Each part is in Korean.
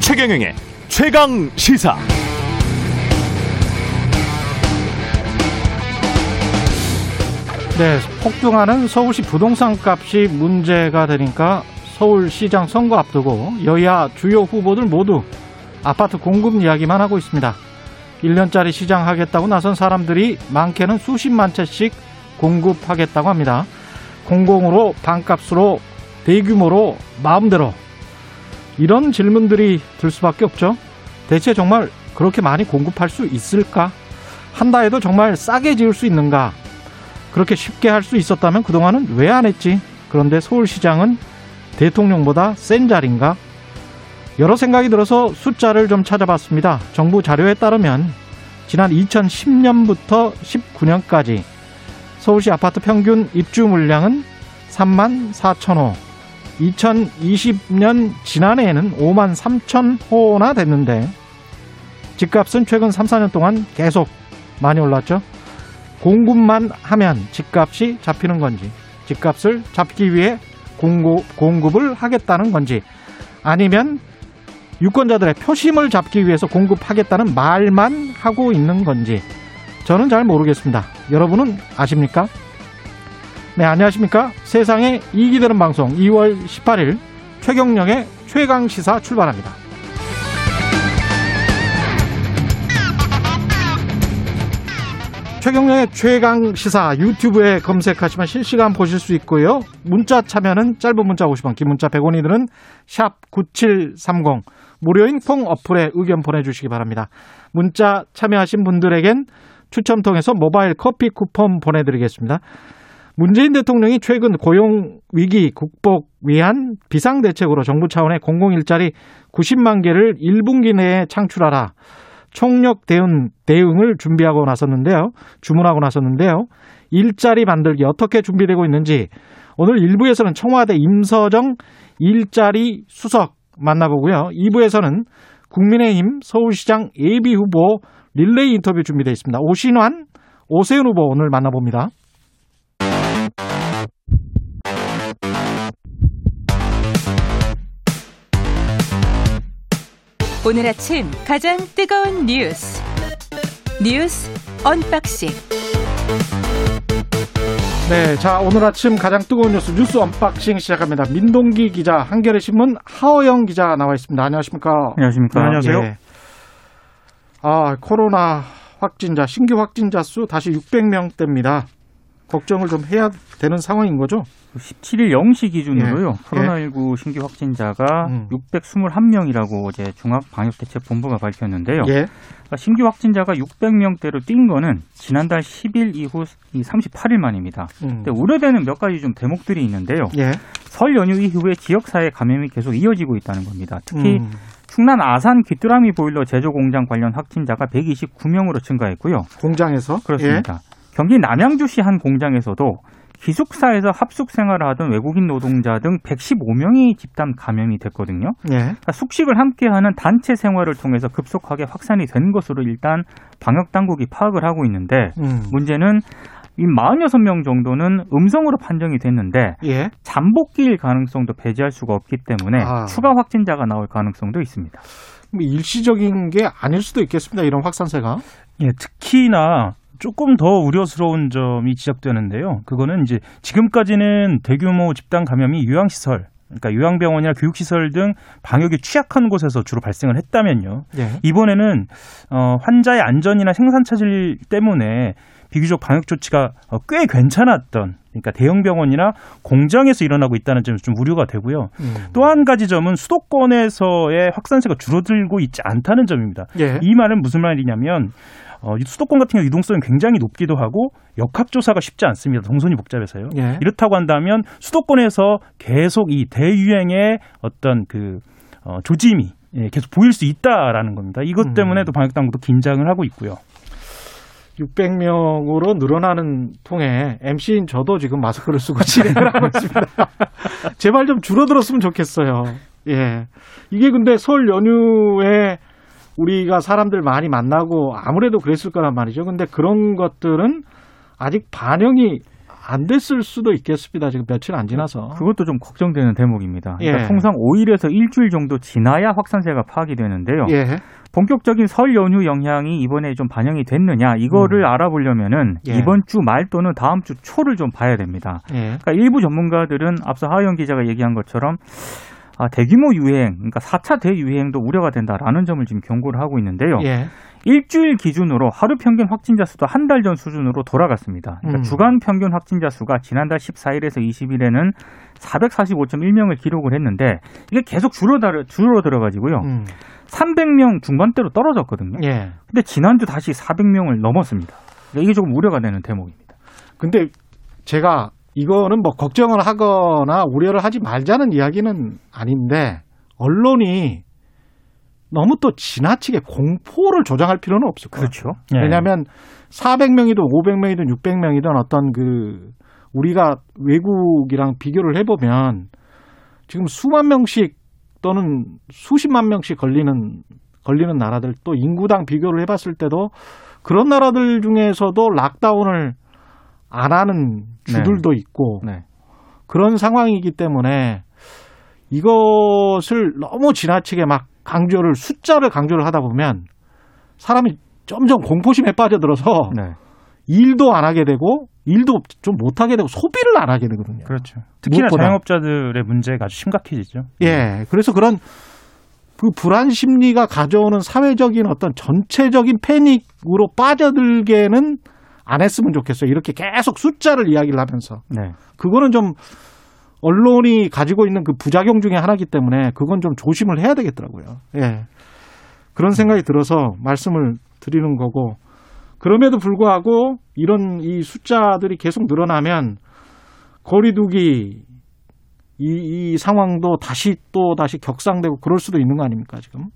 최경영의 최강 시사. 네, 폭등하는 서울시 부동산 값이 문제가 되니까 서울시장 선거 앞두고 여야 주요 후보들 모두 아파트 공급 이야기만 하고 있습니다. 1년짜리 시장 하겠다고 나선 사람들이 많게는 수십만 채씩 공급하겠다고 합니다. 공공으로 반값으로 대규모로 마음대로 이런 질문들이 들 수밖에 없죠. 대체 정말 그렇게 많이 공급할 수 있을까? 한다 해도 정말 싸게 지을 수 있는가? 그렇게 쉽게 할 수 있었다면 그동안은 왜 안 했지? 그런데 서울시장은 대통령보다 센 자리인가? 여러 생각이 들어서 숫자를 좀 찾아봤습니다. 정부 자료에 따르면 지난 2010년부터 19년까지 서울시 아파트 평균 입주 물량은 3만 4천 호. 2020년 지난해에는 5만 3천 호나 됐는데 집값은 최근 3, 4년 동안 계속 많이 올랐죠. 공급만 하면 집값이 잡히는 건지 집값을 잡기 위해 공급, 공급을 하겠다는 건지 아니면 유권자들의 표심을 잡기 위해서 공급하겠다는 말만 하고 있는 건지 저는 잘 모르겠습니다. 여러분은 아십니까? 네, 안녕하십니까? 세상에 이익이 되는 방송 2월 18일 최경령의 최강 시사 출발합니다. 최경령의 최강 시사 유튜브에 검색하시면 실시간 보실 수 있고요. 문자 참여는 짧은 문자 50원, 긴 문자 100원이 드는 샵9730 무료인 콩 어플에 의견 보내주시기 바랍니다. 문자 참여하신 분들에겐 추첨 통해서 모바일 커피 쿠폰 보내드리겠습니다. 문재인 대통령이 최근 고용 위기 극복 위한 비상 대책으로 정부 차원의 공공 일자리 90만 개를 1분기 내에 창출하라. 총력 대응, 대응을 준비하고 나섰는데요. 주문하고 나섰는데요. 일자리 만들기 어떻게 준비되고 있는지 오늘 1부에서는 청와대 임서정 일자리 수석 만나보고요. 2부에서는 국민의힘 서울시장 예비 후보 릴레이 인터뷰 준비되어 있습니다. 오신환, 오세훈 후보 오늘 만나봅니다. 오늘 아침 가장 뜨거운 뉴스 뉴스 언박싱 네, 자 오늘 아침 가장 뜨거운 뉴스 뉴스 unboxing 시작합니다. 민동기 기자, 한겨레 신문 하어영 기자 나와 있습니다. 안녕하십니까? 안녕하십니까? 네, 안녕하세요. 예. 아 코로나 확진자 신규 확진자 수 다시 600명대입니다. 걱정을 좀 해야 되는 상황인 거죠? 17일 0시 기준으로요. 예. 코로나19 신규 확진자가 음. 621명이라고 어제 중앙방역대책본부가 밝혔는데요. 예. 그러니까 신규 확진자가 600명대로 뛴 거는 지난달 10일 이후 이 38일 만입니다. 음. 근데 우려되는 몇 가지 좀 대목들이 있는데요. 예. 설 연휴 이후에 지역사회 감염이 계속 이어지고 있다는 겁니다. 특히 음. 충남 아산 귀뚜라미 보일러 제조 공장 관련 확진자가 129명으로 증가했고요. 공장에서 그렇습니다. 경기 남양주시 한 공장에서도 기숙사에서 합숙 생활을 하던 외국인 노동자 등 115명이 집단 감염이 됐거든요. 예. 예. 그러니까 숙식을 함께하는 단체 생활을 통해서 급속하게 확산이 된 것으로 일단 방역 당국이 파악을 하고 있는데 음. 문제는 이 46명 정도는 음성으로 판정이 됐는데 예. 잠복기일 가능성도 배제할 수가 없기 때문에 아. 추가 확진자가 나올 가능성도 있습니다. 뭐 일시적인 게 아닐 수도 있겠습니다. 이런 확산세가. 예, 특히나 조금 더 우려스러운 점이 지적되는데요. 그거는 이제 지금까지는 대규모 집단 감염이 요양시설, 그러니까 요양병원이나 교육시설 등 방역이 취약한 곳에서 주로 발생을 했다면요. 예. 이번에는 어, 환자의 안전이나 생산 차질 때문에 비교적 방역 조치가 어, 꽤 괜찮았던 그러니까 대형 병원이나 공장에서 일어나고 있다는 점이 좀 우려가 되고요. 음. 또한 가지 점은 수도권에서의 확산세가 줄어들고 있지 않다는 점입니다. 예. 이 말은 무슨 말이냐면 어, 이 수도권 같은 경우 유동성이 굉장히 높기도 하고 역학조사가 쉽지 않습니다. 동선이 복잡해서요. 예. 이렇다고 한다면 수도권에서 계속 이 대유행의 어떤 그 어, 조짐이 예, 계속 보일 수 있다라는 겁니다. 이것 음. 때문에 또 방역 당국도 긴장을 하고 있고요. 600명으로 늘어나는 통에 MC인 저도 지금 마스크를 쓰고 진행을 하고 있습니다. 제발 좀 줄어들었으면 좋겠어요. 예. 이게 근데 설 연휴에 우리가 사람들 많이 만나고 아무래도 그랬을 거란 말이죠. 근데 그런 것들은 아직 반영이 안 됐을 수도 있겠습니다. 지금 며칠 안 지나서. 그것도 좀 걱정되는 대목입니다. 그러니까 예. 통상 5일에서 일주일 정도 지나야 확산세가 파악이 되는데요. 예. 본격적인 설 연휴 영향이 이번에 좀 반영이 됐느냐 이거를 알아보려면은 예. 이번 주 말 또는 다음 주 초를 좀 봐야 됩니다. 예. 그러니까 일부 전문가들은 앞서 하영 기자가 얘기한 것처럼 아, 대규모 유행, 그러니까 4차 대유행도 우려가 된다라는 점을 지금 경고를 하고 있는데요. 예. 일주일 기준으로 하루 평균 확진자 수도 한 달 전 수준으로 돌아갔습니다. 그러니까 음. 주간 평균 확진자 수가 지난달 14일에서 20일에는 445.1명을 기록을 했는데 이게 계속 줄어들, 줄어들어 가지고요. 음. 300명 중반대로 떨어졌거든요. 예. 근데 지난주 다시 400명을 넘었습니다. 그러니까 이게 조금 우려가 되는 대목입니다. 근데 제가 이거는 뭐 걱정을 하거나 우려를 하지 말자는 이야기는 아닌데 언론이 너무 또 지나치게 공포를 조장할 필요는 없을 거예요. 그렇죠. 예. 왜냐하면 400명이든 500명이든 600명이든 어떤 그 우리가 외국이랑 비교를 해보면 지금 수만 명씩 또는 수십만 명씩 걸리는 걸리는 나라들 또 인구당 비교를 해봤을 때도 그런 나라들 중에서도 락다운을 안 하는 주들도 있고 네. 그런 상황이기 때문에 이것을 너무 지나치게 막 강조를 숫자를 강조를 하다 보면 사람이 점점 공포심에 빠져들어서 네. 일도 안 하게 되고 일도 좀 못 하게 되고 소비를 안 하게 되거든요. 그렇죠. 특히나 무엇보다. 자영업자들의 문제가 아주 심각해지죠. 예. 그래서 그런 그 불안 심리가 가져오는 사회적인 어떤 전체적인 패닉으로 빠져들게는 안 했으면 좋겠어요. 이렇게 계속 숫자를 이야기를 하면서. 네. 그거는 좀 언론이 가지고 있는 그 부작용 중에 하나이기 때문에 그건 좀 조심을 해야 되겠더라고요. 예. 그런 생각이 들어서 말씀을 드리는 거고 그럼에도 불구하고 이런 이 숫자들이 계속 늘어나면 거리두기 이, 이 상황도 다시 또 다시 격상되고 그럴 수도 있는 거 아닙니까 지금?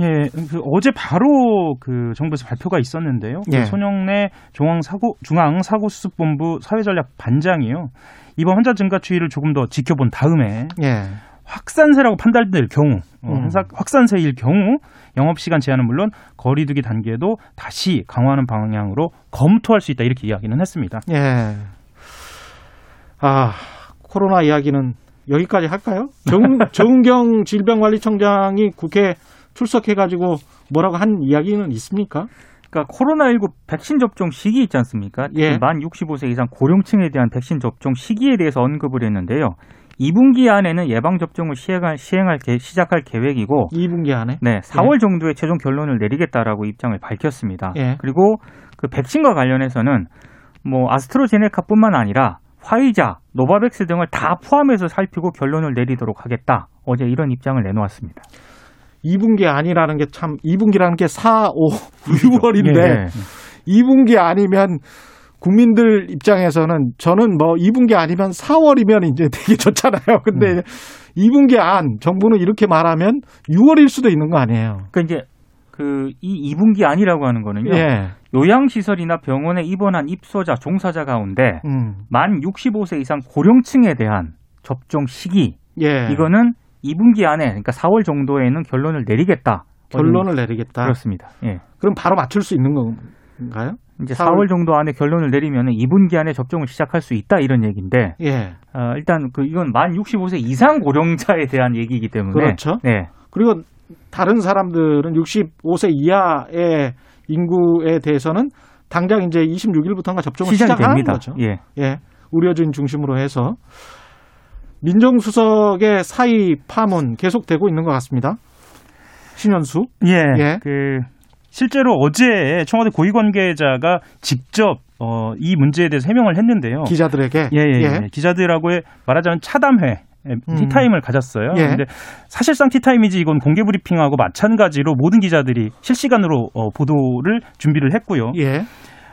예, 그 어제 바로 그 정부에서 발표가 있었는데요. 그 예. 손영래 중앙사고 중앙사고수습본부 사회전략 반장이요. 이번 환자 증가 추이를 조금 더 지켜본 다음에 예. 확산세라고 판단될 경우, 어, 음. 확산세일 경우 영업시간 제한은 물론 거리두기 단계도 다시 강화하는 방향으로 검토할 수 있다 이렇게 이야기는 했습니다. 예. 아, 코로나 이야기는 여기까지 할까요? 정, 정은경 질병관리청장이 국회 출석해가지고 뭐라고 한 이야기는 있습니까? 그러니까 코로나19 백신 접종 시기 있지 않습니까? 예. 만 65세 이상 고령층에 대한 백신 접종 시기에 대해서 언급을 했는데요. 2분기 안에는 예방 접종을 시행할 시행할 계- 시작할 계획이고 2분기 안에? 네, 4월 정도에 최종 결론을 내리겠다라고 입장을 밝혔습니다. 예. 그리고 그 백신과 관련해서는 뭐 아스트라제네카뿐만 아니라 화이자, 노바백스 등을 다 포함해서 살피고 결론을 내리도록 하겠다. 어제 이런 입장을 내놓았습니다. 2분기 안이라는 게 참, 2분기라는 게 4, 5, 6월인데, 예, 예. 2분기 안이면 국민들 입장에서는 저는 뭐 2분기 아니면 4월이면 이제 되게 좋잖아요. 근데 음. 2분기 안, 정부는 이렇게 말하면 6월일 수도 있는 거 아니에요. 그러니까 이제 그 이 2분기 아니라고 하는 거는요. 예. 요양시설이나 병원에 입원한 입소자, 종사자 가운데 음. 만 65세 이상 고령층에 대한 접종 시기 예. 이거는 2분기 안에 그러니까 4월 정도에는 결론을 내리겠다. 결론을 내리겠다. 그렇습니다. 예. 그럼 바로 맞출 수 있는 건가요? 이제 4월 4월 정도 안에 결론을 내리면 2분기 안에 접종을 시작할 수 있다 이런 얘기인데 예. 어, 일단 그 이건 만 65세 이상 고령자에 대한 얘기이기 때문에 그렇죠. 네. 그리고 다른 사람들은 65세 이하의 인구에 대해서는 당장 이제 26일부터인가 접종을 시작이 됩니다. 거죠. 예. 예. 의료진 중심으로 해서 민정수석의 사의 파문 계속되고 있는 것 같습니다. 신현수. 예, 예. 그 실제로 어제 청와대 고위 관계자가 직접 어, 이 문제에 대해서 해명을 했는데요. 기자들에게 예, 예, 예. 기자들하고 말하자면 차담회. 예, 음. 티타임을 가졌어요. 예. 근데 사실상 티타임이지 이건 공개 브리핑하고 마찬가지로 모든 기자들이 실시간으로 어, 보도를 준비를 했고요. 예.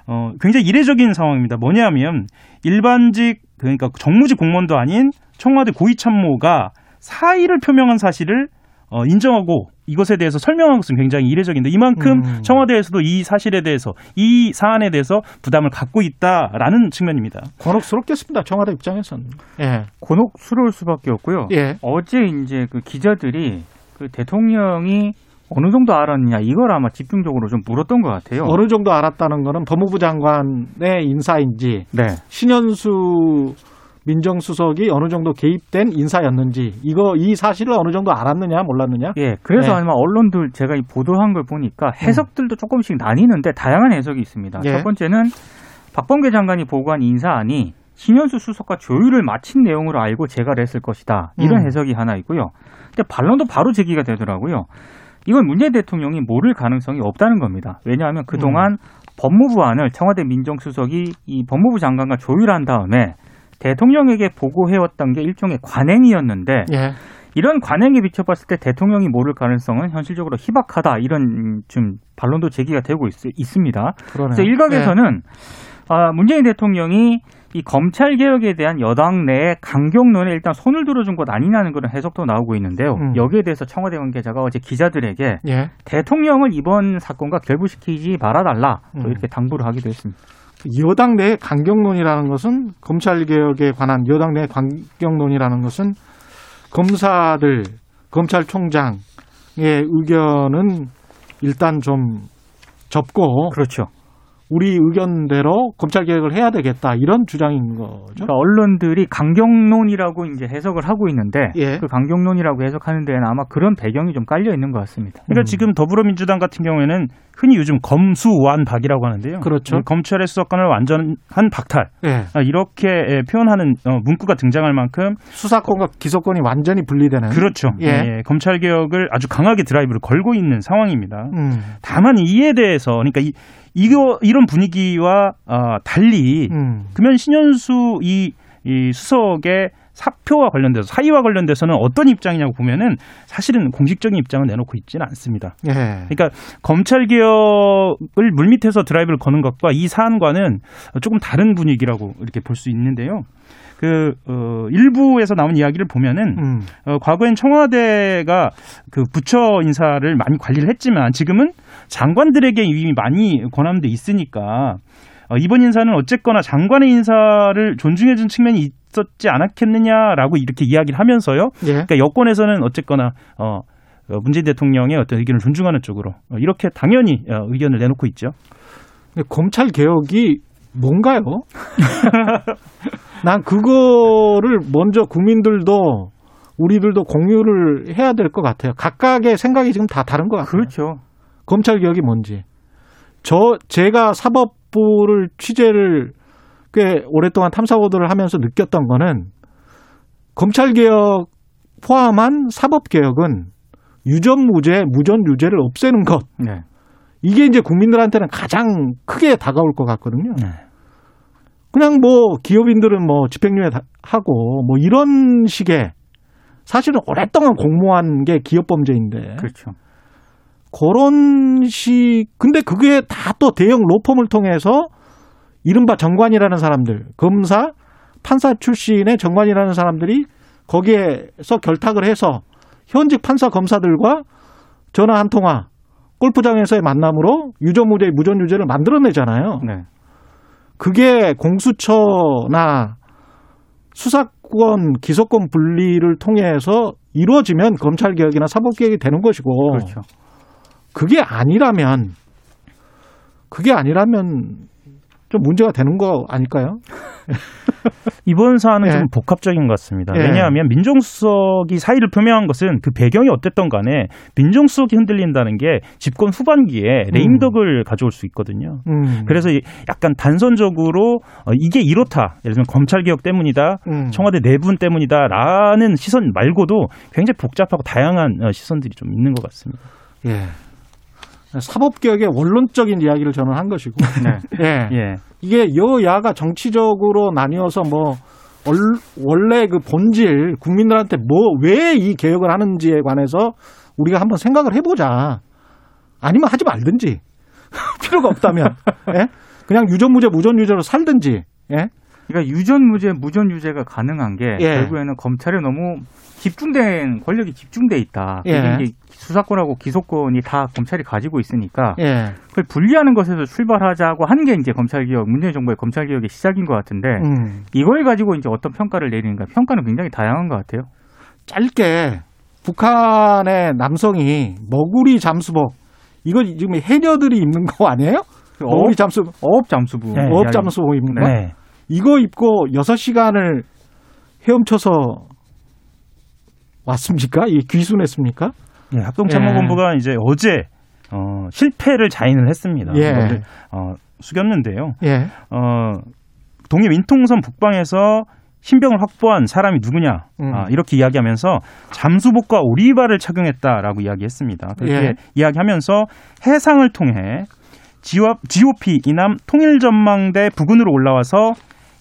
어, 굉장히 이례적인 상황입니다. 뭐냐면 일반직 그러니까 정무직 공무원도 아닌 청와대 고위 참모가 사의를 표명한 사실을 어, 인정하고 이것에 대해서 설명한 것은 굉장히 이례적인데 이만큼 음. 청와대에서도 이 사실에 대해서 이 사안에 대해서 부담을 갖고 있다라는 측면입니다. 곤혹스럽겠습니다. 청와대 입장에서는. 예. 곤혹스러울 수밖에 없고요. 예. 어제 이제 그 기자들이 그 대통령이 어느 정도 알았느냐 이걸 아마 집중적으로 좀 물었던 것 같아요. 어느 정도 알았다는 거는 법무부 장관의 인사인지 네. 신현수 민정수석이 어느 정도 개입된 인사였는지 이거 이 사실을 어느 정도 알았느냐 몰랐느냐? 예, 그래서 네. 아마 언론들 제가 이 보도한 걸 보니까 해석들도 조금씩 나뉘는데 다양한 해석이 있습니다. 예. 첫 번째는 박범계 장관이 보고한 인사안이 신현수 수석과 조율을 마친 내용으로 알고 제가를 했을 것이다. 이런 음. 해석이 하나 있고요. 근데 반론도 바로 제기가 되더라고요. 이건 문재인 대통령이 모를 가능성이 없다는 겁니다. 왜냐하면 그동안 음. 법무부안을 청와대 민정수석이 이 법무부 장관과 조율한 다음에 대통령에게 보고해왔던 게 일종의 관행이었는데 예. 이런 관행에 비춰봤을 때 대통령이 모를 가능성은 현실적으로 희박하다 이런 좀 반론도 제기가 되고 있, 습니다. 그래서 일각에서는 아, 문재인 대통령이 이 검찰 개혁에 대한 여당 내의 강경론에 일단 손을 들어준 것 아니냐는 그런 해석도 나오고 있는데요. 음. 여기에 대해서 청와대 관계자가 어제 기자들에게 예. 예. 대통령을 이번 사건과 결부시키지 말아달라 또 음. 이렇게 당부를 하기도 했습니다. 여당 내 강경론이라는 것은 검찰 개혁에 관한 여당 내 강경론이라는 것은 검사들 검찰총장의 의견은 일단 좀 접고 그렇죠. 우리 의견대로 검찰 개혁을 해야 되겠다 이런 주장인 거죠. 그러니까 언론들이 강경론이라고 이제 해석을 하고 있는데 예. 그 강경론이라고 해석하는 데는 아마 그런 배경이 좀 깔려 있는 것 같습니다. 그러니까 음. 지금 더불어민주당 같은 경우에는 흔히 요즘 검수완박이라고 하는데요. 그렇죠. 이 검찰의 수사권을 완전한 박탈 예. 아, 이렇게 에, 표현하는 어, 문구가 등장할 만큼 수사권과 기소권이 완전히 분리되는. 그렇죠. 예. 예, 검찰 개혁을 아주 강하게 드라이브를 걸고 있는 상황입니다. 음. 다만 이에 대해서 그러니까 이 이거 이런 분위기와 어, 달리 음. 그러면 신현수 이, 이 수석의 사표와 관련돼서 사의와 관련돼서는 어떤 입장이냐고 보면은 사실은 공식적인 입장을 내놓고 있지는 않습니다. 예. 그러니까 검찰 개혁을 물밑에서 드라이브를 거는 것과 이 사안과는 조금 다른 분위기라고 이렇게 볼 수 있는데요. 그 어, 일부에서 나온 이야기를 보면은 음. 어, 과거엔 청와대가 그 부처 인사를 많이 관리를 했지만 지금은 장관들에게 이미 많이 권한돼 있으니까 어, 이번 인사는 어쨌거나 장관의 인사를 존중해준 측면이 있었지 않았겠느냐라고 이렇게 이야기를 하면서요. 예. 그러니까 여권에서는 어쨌거나 어, 어, 문재인 대통령의 어떤 의견을 존중하는 쪽으로 어, 이렇게 당연히 어, 의견을 내놓고 있죠. 근데 검찰 개혁이 뭔가요? 난 그거를 먼저 국민들도 우리들도 공유를 해야 될 것 같아요. 각각의 생각이 지금 다 다른 것 같아요. 그렇죠. 검찰 개혁이 뭔지. 저 제가 사법부를 취재를 꽤 오랫동안 탐사 보도를 하면서 느꼈던 거는 검찰 개혁 포함한 사법 개혁은 유전무죄, 무전유죄를 없애는 것. 네. 이게 이제 국민들한테는 가장 크게 다가올 것 같거든요. 네. 그냥 뭐 기업인들은 뭐 집행유예 다- 하고 뭐 이런 식의 사실은 오랫동안 공모한 게 기업 범죄인데 그렇죠. 그런 식 근데 그게 다 또 대형 로펌을 통해서 이른바 정관이라는 사람들 검사 판사 출신의 정관이라는 사람들이 거기에서 결탁을 해서 현직 판사 검사들과 전화 한 통화 골프장에서의 만남으로 유전무죄 무전유죄를 만들어내잖아요. 네. 그게 공수처나 수사권 기소권 분리를 통해서 이루어지면 검찰 개혁이나 사법 개혁이 되는 것이고 그렇죠. 그게 아니라면 그게 아니라면 좀 문제가 되는 거 아닐까요? 이번 사안은 예. 좀 복합적인 것 같습니다. 예. 왜냐하면 민정수석이 사의를 표명한 것은 그 배경이 어땠던 간에 민정수석이 흔들린다는 게 집권 후반기에 레임덕을 가져올 수 있거든요. 음. 그래서 이- 약간 단선적으로 어, 이게 이렇다. 예를 들면 검찰 개혁 때문이다. 음. 청와대 내분 때문이다 라는 시선 말고도 굉장히 복잡하고 다양한 어, 시선들이 좀 있는 것 같습니다. 예. 사법 개혁의 원론적인 이야기를 저는 한 것이고 네. 예. 예. 이게 여야가 정치적으로 나뉘어서 뭐 얼- 원래 그 본질 국민들한테 뭐 왜 이 개혁을 하는지에 관해서 우리가 한번 생각을 해보자. 아니면 하지 말든지 필요가 없다면 예? 그냥 유전무죄 무전유죄로 살든지 예? 그러니까 유전무죄, 무전유죄가 가능한 게 예. 결국에는 검찰에 너무 집중된 권력이 집중돼 있다. 예. 이게 수사권하고 기소권이 다 검찰이 가지고 있으니까 예. 그걸 분리하는 것에서 출발하자고 하는 게 이제 검찰 개혁, 문재인 정부의 검찰 개혁의 시작인 것 같은데 음. 이걸 가지고 이제 어떤 평가를 내리는가 평가는 굉장히 다양한 것 같아요. 짧게 북한의 남성이 머구리 잠수복 이거 지금 해녀들이 입는 거 아니에요? 머구리 잠수 어업 잠수부. 네, 어업 잠수복 입는 거? 네. 이거 입고 6시간을 헤엄쳐서 왔습니까? 이 귀순했습니까? 예, 합동참모본부가 이제 어제 어, 실패를 자인을 했습니다. 예. 어, 숙였는데요. 예. 어, 동해 민통선 북방에서 신병을 확보한 사람이 누구냐 음. 아, 이렇게 이야기하면서 잠수복과 오리발을 착용했다라고 이야기했습니다. 그렇게 예. 이야기하면서 해상을 통해 GOP 이남 통일전망대 부근으로 올라와서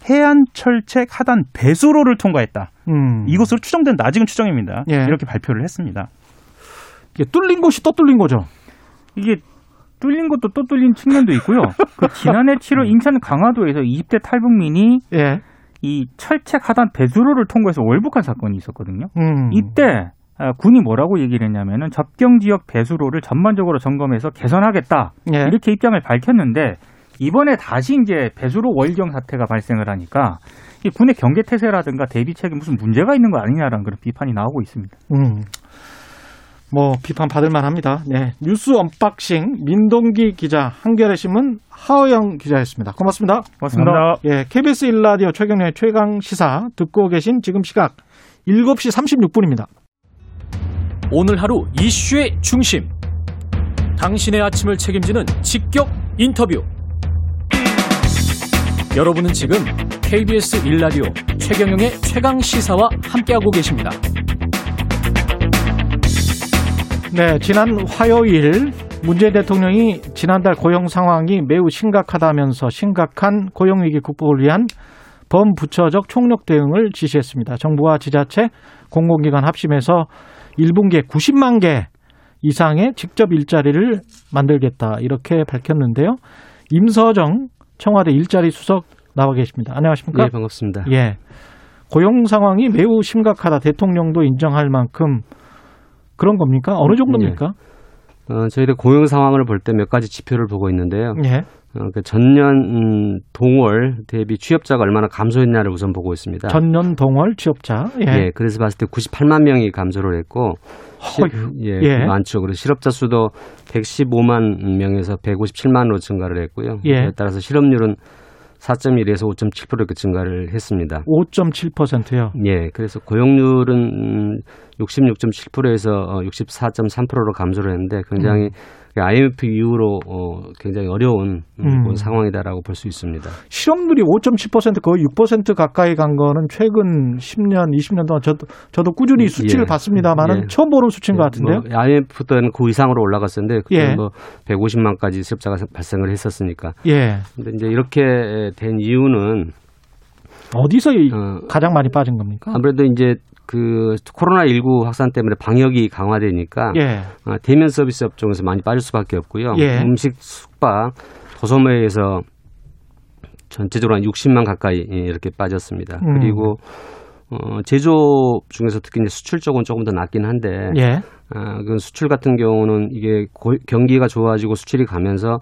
해안철책 하단 배수로를 통과했다. 음. 이것으로 추정된다. 아직은 추정입니다. 예. 이렇게 발표를 했습니다. 이게 뚫린 곳이 또 뚫린 거죠. 이게 뚫린 것도 또 뚫린 측면도 있고요. 그 지난해 7월 인천 강화도에서 20대 탈북민이 예. 이 철책 하단 배수로를 통과해서 월북한 사건이 있었거든요. 음. 이때 아, 군이 뭐라고 얘기를 했냐면은 접경 지역 배수로를 전반적으로 점검해서 개선하겠다 예. 이렇게 입장을 밝혔는데 이번에 다시 이제 배수로 월경 사태가 발생을 하니까 이 군의 경계 태세라든가 대비책에 무슨 문제가 있는 거 아니냐라는 그런 비판이 나오고 있습니다. 음. 뭐 비판 받을 만합니다. 네. 뉴스 unboxing 민동기 기자, 한겨레 신문 하어영 기자였습니다. 고맙습니다. 고맙습니다. 감사합니다. 예, KBS 1라디오 최경영의 최강 시사 듣고 계신 지금 시각 7시 36분입니다. 오늘 하루 이슈의 중심. 당신의 아침을 책임지는 직격 인터뷰. 여러분은 지금 KBS 1라디오 최경영의 최강 시사와 함께하고 계십니다. 네, 지난 화요일 문재인 대통령이 지난달 고용 상황이 매우 심각하다면서 심각한 고용 위기 극복을 위한 범부처적 총력 대응을 지시했습니다. 정부와 지자체, 공공기관 합심해서 1분기에 90만 개 이상의 직접 일자리를 만들겠다 이렇게 밝혔는데요. 임서정 청와대 일자리 수석 나와 계십니다. 안녕하십니까? 네, 반갑습니다. 예. 고용 상황이 매우 심각하다. 대통령도 인정할 만큼 그런 겁니까? 어느 정도입니까? 어, 저희들 고용 상황을 볼 때 몇 가지 지표를 보고 있는데요. 예. 어, 그 전년 음, 동월 대비 취업자가 얼마나 감소했냐를 우선 보고 있습니다. 전년 동월 취업자. 예. 예, 그래서 봤을 때 98만 명이 감소를 했고, 시- 예, 예. 많죠. 그래서 실업자 수도 115만 명에서 157만으로 증가를 했고요. 예. 따라서 실업률은 4.1에서 5.7% 이렇게 증가를 했습니다. 5.7%요. 예, 그래서 고용률은 음, 66.7%에서 64.3%로 감소를 했는데 굉장히 IMF 이후로 어, 굉장히 어려운 음, 음. 상황이다라고 볼 수 있습니다. 실업률이 5.7% 거의 6% 가까이 간 거는 최근 10년, 20년 동안 저도 저도 꾸준히 수치를 예. 봤습니다만은 예. 처음 보는 수치인 것 같은데요. 뭐 IMF 때는 그 이상으로 올라갔었는데 그때 예. 뭐 150만까지 실업자가 발생을 했었으니까. 예. 근데 이제 이렇게 된 이유는 어디서 이 어, 가장 많이 빠진 겁니까? 아무래도 이제 그 코로나 19 확산 때문에 방역이 강화되니까 예. 어, 대면 서비스 업종에서 많이 빠질 수밖에 없고요. 예. 음식, 숙박, 도소매에서 전체적으로 한 60만 가까이 이렇게 빠졌습니다. 음. 그리고 어, 제조업 중에서 특히 이제 수출 쪽은 조금 더 낫긴 한데 예. 아, 그 수출 같은 경우는 이게 고, 경기가 좋아지고 수출이 가면서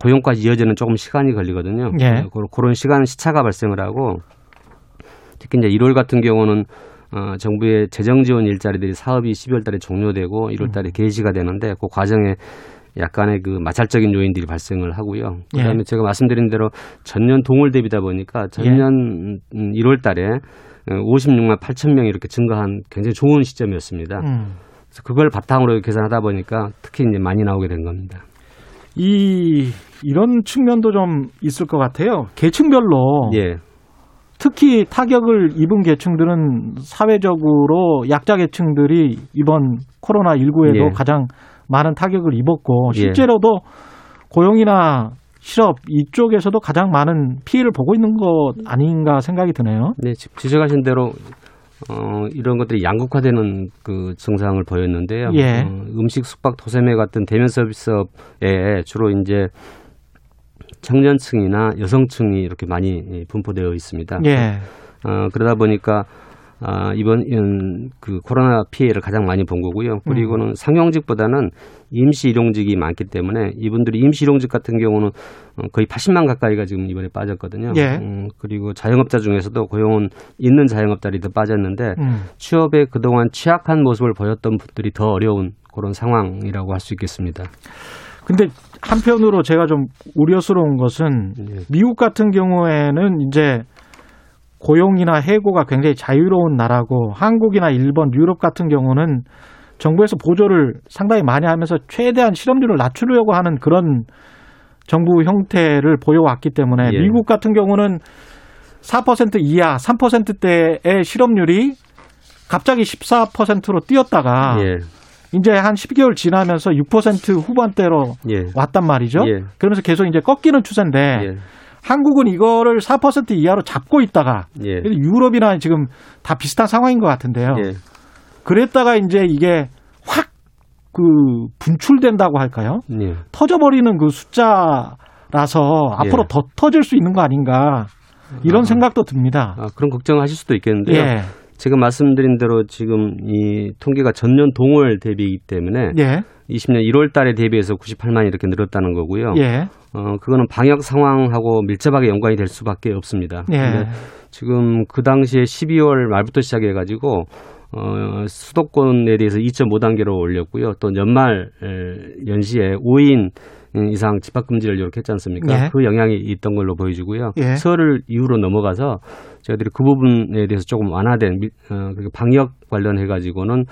고용까지 이어지는 조금 시간이 걸리거든요. 예. 그- 그런 시간 시차가 발생을 하고 특히 이제 1월 같은 경우는 어, 정부의 재정 지원 일자리들이 사업이 12월 달에 종료되고 1월 음. 달에 개시가 되는데 그 과정에 약간의 그 마찰적인 요인들이 발생을 하고요. 예. 그다음에 제가 말씀드린 대로 전년 동월 대비다 보니까 전년 음, 1월 달에 56만 8천 명이 이렇게 증가한 굉장히 좋은 시점이었습니다. 음. 그래서 그걸 바탕으로 계산하다 보니까 특히 이제 많이 나오게 된 겁니다. 이 이런 측면도 좀 있을 것 같아요. 계층별로 예, 특히 타격을 입은 계층들은 사회적으로 약자 계층들이 이번 코로나 19에도 예. 가장 많은 타격을 입었고 예. 실제로도 고용이나 실업 이쪽에서도 가장 많은 피해를 보고 있는 것 아닌가 생각이 드네요. 네, 지- 지적하신 대로 어, 이런 것들이 양극화되는 그 증상을 보였는데요. 예. 어, 음식, 숙박, 도소매 같은 대면 서비스업에 주로 이제 청년층이나 여성층이 이렇게 많이 예, 분포되어 있습니다. 예. 어, 그러다 보니까 아, 이번 음, 그 코로나 피해를 가장 많이 본 거고요. 그리고는 상용직보다는 임시 일용직이 많기 때문에 이분들이 임시 일용직 같은 경우는 어, 거의 80만 가까이가 지금 이번에 빠졌거든요. 예. 음, 그리고 자영업자 중에서도 고용은 있는 자영업자들이 더 빠졌는데 음. 취업에 그동안 취약한 모습을 보였던 분들이 더 어려운 그런 상황이라고 할 수 있겠습니다. 근데 한편으로 제가 좀 우려스러운 것은 예. 미국 같은 경우에는 이제 고용이나 해고가 굉장히 자유로운 나라고 한국이나 일본, 유럽 같은 경우는 정부에서 보조를 상당히 많이 하면서 최대한 실업률을 낮추려고 하는 그런 정부 형태를 보여왔기 때문에 예. 미국 같은 경우는 4% 이하, 3%대의 실업률이 갑자기 14%로 뛰었다가 예. 이제 한 12개월 지나면서 6% 후반대로 예. 왔단 말이죠. 예. 그러면서 계속 이제 꺾이는 추세인데 예. 한국은 이거를 4% 이하로 잡고 있다가 예. 유럽이나 지금 다 비슷한 상황인 것 같은데요. 예. 그랬다가 이제 이게 확 그 분출된다고 할까요? 예. 터져버리는 그 숫자라서 앞으로 예. 더 터질 수 있는 거 아닌가 이런 아. 생각도 듭니다. 아, 그런 걱정하실 수도 있겠는데요. 예, 제가 말씀드린 대로 지금 이 통계가 전년 동월 대비이기 때문에 예, 20년 1월 달에 대비해서 98만이 이렇게 늘었다는 거고요. 예, 어, 그거는 방역 상황하고 밀접하게 연관이 될 수밖에 없습니다. 예. 지금 그 당시에 12월 말부터 시작해 가지고 어, 수도권에 대해서 2.5단계로 올렸고요. 또 연말 에, 연시에 5인 이상 집합 금지를 이렇게 했지 않습니까? 예. 그 영향이 있던 걸로 보여지고요. 예. 설을 이후로 넘어가서 저희들이 그 부분에 대해서 조금 완화된 밀- 어, 그 방역 관련해 가지고는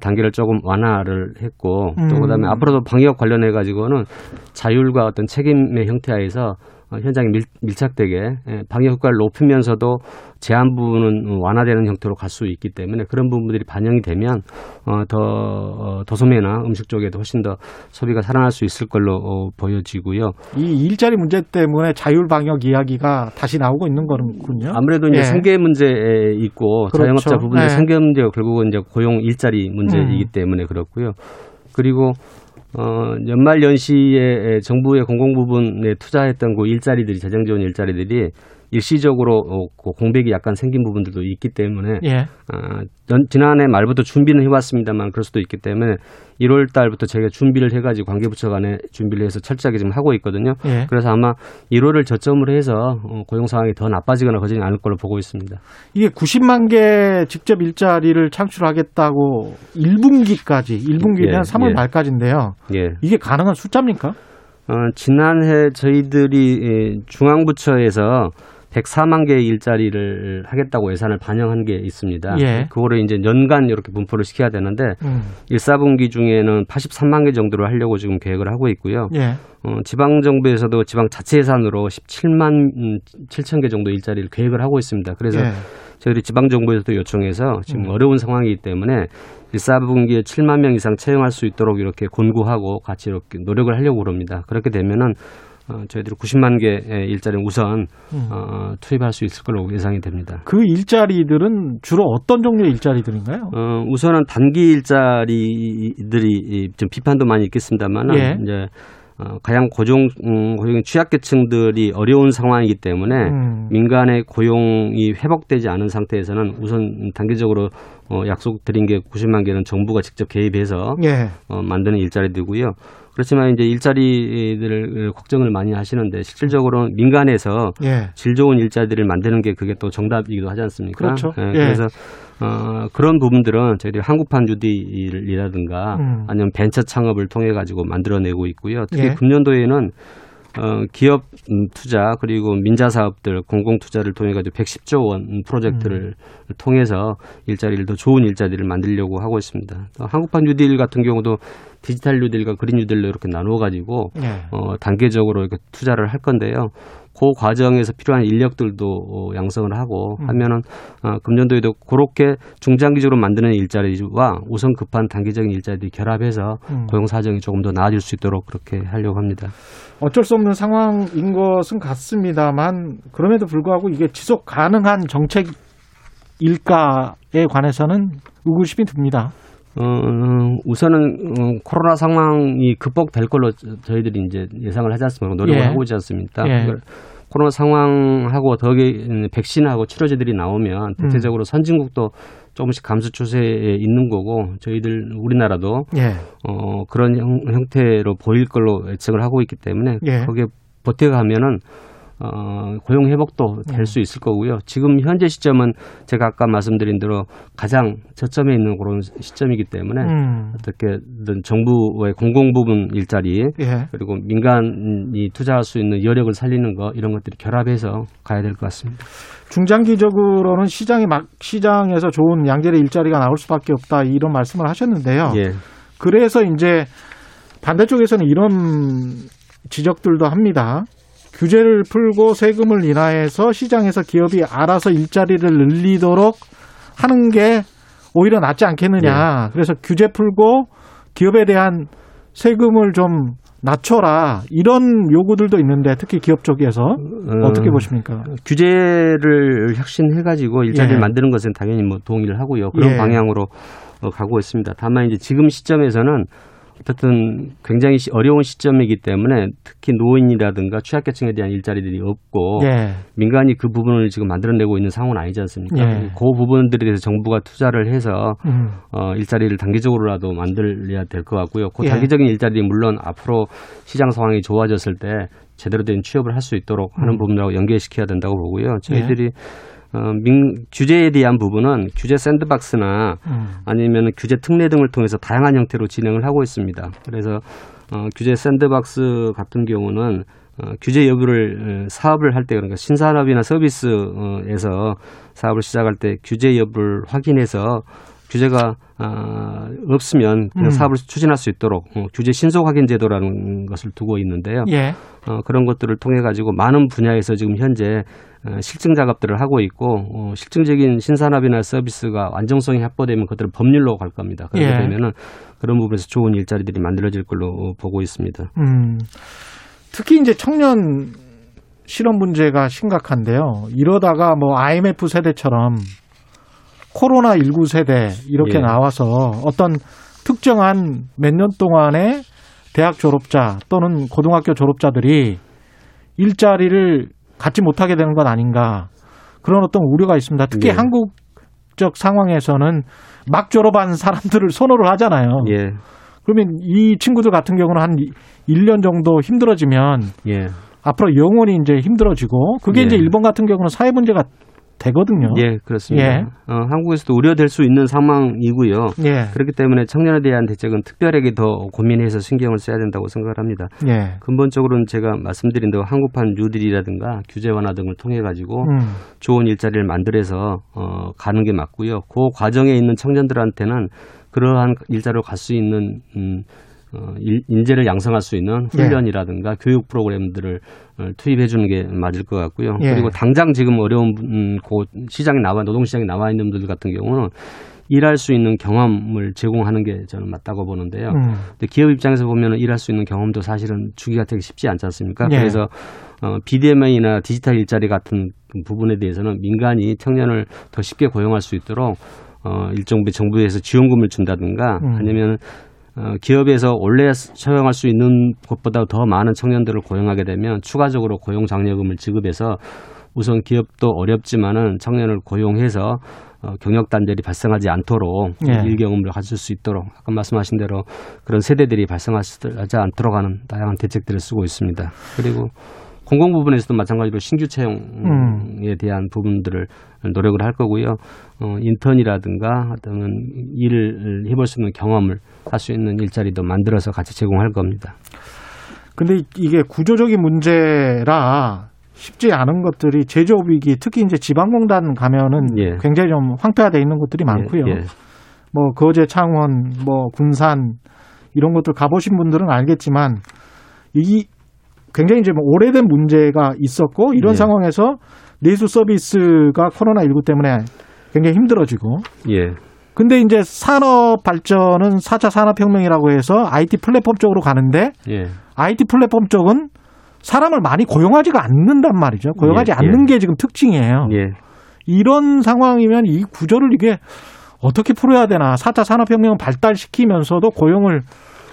단계를 조금 완화를 했고 또 음. 그다음에 앞으로도 방역 관련해 가지고는 자율과 어떤 책임의 형태하에서 어, 현장에 밀, 밀착되게 예, 방역 효과를 높이면서도 제한 부분은 완화되는 형태로 갈 수 있기 때문에 그런 부분들이 반영이 되면 어, 더 어, 도소매나 음식 쪽에도 훨씬 더 소비가 살아날 수 있을 걸로 어, 보여지고요. 이 일자리 문제 때문에 자율 방역 이야기가 다시 나오고 있는 거군요. 아무래도 이제 예. 생계 문제에 있고 그렇죠. 자영업자 부분의 네. 생계 문제가 결국은 이제 고용 일자리 문제이기 음. 때문에 그렇고요. 그리고 어 연말 연시에 정부의 공공 부분에 투자했던 그 일자리들이 재정 지원 일자리들이 일시적으로 어, 그 공백이 약간 생긴 부분들도 있기 때문에 예, 아, 연- 지난해 말부터 준비는 해왔습니다만 그럴 수도 있기 때문에 1월 달부터 저희가 준비를 해가지고 관계부처 간에 준비를 해서 철저하게 지금 하고 있거든요. 예. 그래서 아마 1월을 저점으로 해서 어, 고용 상황이 더 나빠지거나 그러지는 않을 걸로 보고 있습니다. 이게 90만 개 직접 일자리를 창출하겠다고 1분기까지, 1분기면 예, 3월 예. 말까지인데요. 예. 이게 가능한 숫자입니까? 어, 지난해 저희들이 예, 중앙부처에서 104만 개의 일자리를 하겠다고 예산을 반영한 게 있습니다. 예. 그거를 이제 연간 이렇게 분포를 시켜야 되는데 음. 1, 4분기 중에는 83만 개 정도를 하려고 지금 계획을 하고 있고요. 예. 어, 지방 정부에서도 지방 자체 예산으로 17만 7천 개 정도 일자리를 계획을 하고 있습니다. 그래서 예. 저희들이 지방 정부에서도 요청해서 지금 음. 어려운 상황이기 때문에 1, 4분기에 7만 명 이상 채용할 수 있도록 이렇게 권고하고 같이 이렇게 노력을 하려고 그럽니다. 그렇게 되면은 어, 저희들이 90만 개의 일자리를 우선 음. 어, 투입할 수 있을 걸로 예상이 됩니다. 그 일자리들은 주로 어떤 종류의 일자리들인가요? 어, 우선은 단기 일자리들이 이, 좀 비판도 많이 있겠습니다만 예. 이제 어, 가장 고용 음, 고용 취약계층들이 어려운 상황이기 때문에 음. 민간의 고용이 회복되지 않은 상태에서는 우선 단계적으로 어, 약속드린 게 90만 개는 정부가 직접 개입해서 예. 어, 만드는 일자리들고요. 그렇지만 이제 일자리들을 걱정을 많이 하시는데 실질적으로는 민간에서 예. 질 좋은 일자리를 만드는 게 그게 또 정답이기도 하지 않습니까? 그렇죠. 예, 예. 그래서 어, 그런 부분들은 저희들이 한국판 뉴딜이라든가 음. 아니면 벤처 창업을 통해 가지고 만들어내고 있고요. 특히 예. 금년도에는 어, 기업 음, 투자 그리고 민자 사업들 공공 투자를 통해 가지고 110조 원 프로젝트를 음. 통해서 일자리를 더 좋은 일자리를 만들려고 하고 있습니다. 또 한국판 뉴딜 같은 경우도 디지털 뉴딜과 그린 뉴딜로 이렇게 나누어 가지고 예. 어, 단계적으로 이렇게 투자를 할 건데요. 그 과정에서 필요한 인력들도 어, 양성을 하고 음. 하면은 어, 금년도에도 그렇게 중장기적으로 만드는 일자리와 우선 급한 단기적인 일자리들이 결합해서 음. 고용 사정이 조금 더 나아질 수 있도록 그렇게 하려고 합니다. 어쩔 수 없는 상황인 것은 같습니다만 그럼에도 불구하고 이게 지속 가능한 정책일까에 관해서는 의구심이 듭니다. 어, 우선은 어, 코로나 상황이 극복될 걸로 저- 저희들이 이제 예상을 하지 않습니까? 노력을 예. 하고 있지 않습니까? 예. 코로나 상황하고 더욱이 백신하고 치료제들이 나오면 대체적으로 선진국도 조금씩 감소 추세에 있는 거고 저희들 우리나라도 예. 어 그런 형, 형태로 보일 걸로 예측을 하고 있기 때문에 예. 거기에 버텨가면은 어, 고용 회복도 될 수 있을 거고요. 지금 현재 시점은 제가 아까 말씀드린 대로 가장 저점에 있는 그런 시점이기 때문에 음. 어떻게든 정부의 공공 부분 일자리 예. 그리고 민간이 투자할 수 있는 여력을 살리는 거 이런 것들이 결합해서 가야 될 것 같습니다. 중장기적으로는 시장이 막 시장에서 좋은 양질의 일자리가 나올 수밖에 없다 이런 말씀을 하셨는데요. 예. 그래서 이제 반대쪽에서는 이런 지적들도 합니다. 규제를 풀고 세금을 인하해서 시장에서 기업이 알아서 일자리를 늘리도록 하는 게 오히려 낫지 않겠느냐. 그래서 규제 풀고 기업에 대한 세금을 좀 낮춰라. 이런 요구들도 있는데 특히 기업 쪽에서 어, 어떻게 보십니까? 규제를 혁신해가지고 일자리를 예. 만드는 것은 당연히 뭐 동의를 하고요. 그런 예. 방향으로 어, 가고 있습니다. 다만 이제 지금 시점에서는 어쨌든 굉장히 시- 어려운 시점이기 때문에 특히 노인이라든가 취약계층에 대한 일자리들이 없고 예. 민간이 그 부분을 지금 만들어내고 있는 상황은 아니지 않습니까? 예. 그 부분들에 대해서 정부가 투자를 해서 음. 어, 일자리를 단기적으로라도 만들어야 될 것 같고요. 그 예. 단기적인 일자리 물론 앞으로 시장 상황이 좋아졌을 때 제대로 된 취업을 할 수 있도록 하는 음. 부분하고 연계시켜야 된다고 보고요. 예. 저희들이 어, 민, 규제에 대한 부분은 규제 샌드박스나 음. 아니면 규제 특례 등을 통해서 다양한 형태로 진행을 하고 있습니다. 그래서 어, 규제 샌드박스 같은 경우는 어, 규제 여부를 어, 사업을 할 때 그러니까 신산업이나 서비스에서 사업을 시작할 때 규제 여부를 확인해서 규제가 아, 없으면 그 음. 사업을 추진할 수 있도록 어, 규제 신속 확인 제도라는 것을 두고 있는데요. 예. 어, 그런 것들을 통해 가지고 많은 분야에서 지금 현재 어, 실증 작업들을 하고 있고 어, 실증적인 신산업이나 서비스가 안정성이 확보되면 그들을 법률로 갈 겁니다. 그렇게 예. 되면은 그런 부분에서 좋은 일자리들이 만들어질 걸로 어, 보고 있습니다. 음. 특히 이제 청년 실업 문제가 심각한데요. 이러다가 뭐 IMF 세대처럼 코로나 19 세대 이렇게 예. 나와서 어떤 특정한 몇 년 동안의 대학 졸업자 또는 고등학교 졸업자들이 일자리를 갖지 못하게 되는 건 아닌가 그런 어떤 우려가 있습니다. 특히 예. 한국적 상황에서는 막 졸업한 사람들을 선호를 하잖아요. 예, 그러면 이 친구들 같은 경우는 한 1년 정도 힘들어지면 예, 앞으로 영원히 이제 힘들어지고 그게 예. 이제 일본 같은 경우는 사회 문제가 되거든요. 예, 그렇습니다. 예. 어, 한국에서도 우려될 수 있는 상황이고요. 예. 그렇기 때문에 청년에 대한 대책은 특별하게 더 고민해서 신경을 써야 된다고 생각을 합니다. 예. 근본적으로는 제가 말씀드린 대로 한국판 뉴딜이라든가 규제 완화 등을 통해 가지고 음. 좋은 일자리를 만들어서 어, 가는 게 맞고요. 그 과정에 있는 청년들한테는 그러한 일자리로 갈 수 있는 음, 어, 일- 인재를 양성할 수 있는 예. 훈련이라든가 교육 프로그램들을 어, 투입해 주는 게 맞을 것 같고요. 예. 그리고 당장 지금 어려운 음, 그 시장에 나와 노동 시장에 나와 있는 분들 같은 경우는 일할 수 있는 경험을 제공하는 게 저는 맞다고 보는데요. 음. 근데 기업 입장에서 보면 일할 수 있는 경험도 사실은 주기가 되게 쉽지 않지 않습니까? 예. 그래서 어, BDM이나 디지털 일자리 같은 부분에 대해서는 민간이 청년을 더 쉽게 고용할 수 있도록 어, 일정부 정부에서 지원금을 준다든가 음. 아니면 어, 기업에서 원래 처용할 수 있는 것보다 더 많은 청년들을 고용하게 되면 추가적으로 고용 장려금을 지급해서 우선 기업도 어렵지만은 청년을 고용해서 어, 경력 단절이 발생하지 않도록 예. 일 경험을 가질 수 있도록 아까 말씀하신 대로 그런 세대들이 발생하지 않도록 하는 다양한 대책들을 쓰고 있습니다. 그리고 공공 부분에서도 마찬가지로 신규 채용에 음. 대한 부분들을 노력을 할 거고요. 어, 인턴이라든가 어떤 일을 해볼 수 있는 경험을 할 수 있는 일자리도 만들어서 같이 제공할 겁니다. 근데 이게 구조적인 문제라 쉽지 않은 것들이 제조업 위기 특히 이제 지방공단 가면은 예. 굉장히 좀 황폐화돼 있는 곳들이 많고요. 예, 예. 뭐 거제, 창원, 뭐 군산 이런 것들 가보신 분들은 알겠지만 이 굉장히 이제 뭐 오래된 문제가 있었고 이런 예. 상황에서 내수 서비스가 코로나 19 때문에 굉장히 힘들어지고 예. 근데 이제 산업 발전은 4차 산업혁명이라고 해서 IT 플랫폼 쪽으로 가는데 예. IT 플랫폼 쪽은 사람을 많이 고용하지가 않는단 말이죠. 고용하지 예, 않는 게 지금 특징이에요. 예. 이런 상황이면 이 구조를 이게 어떻게 풀어야 되나. 4차 산업혁명을 발달시키면서도 고용을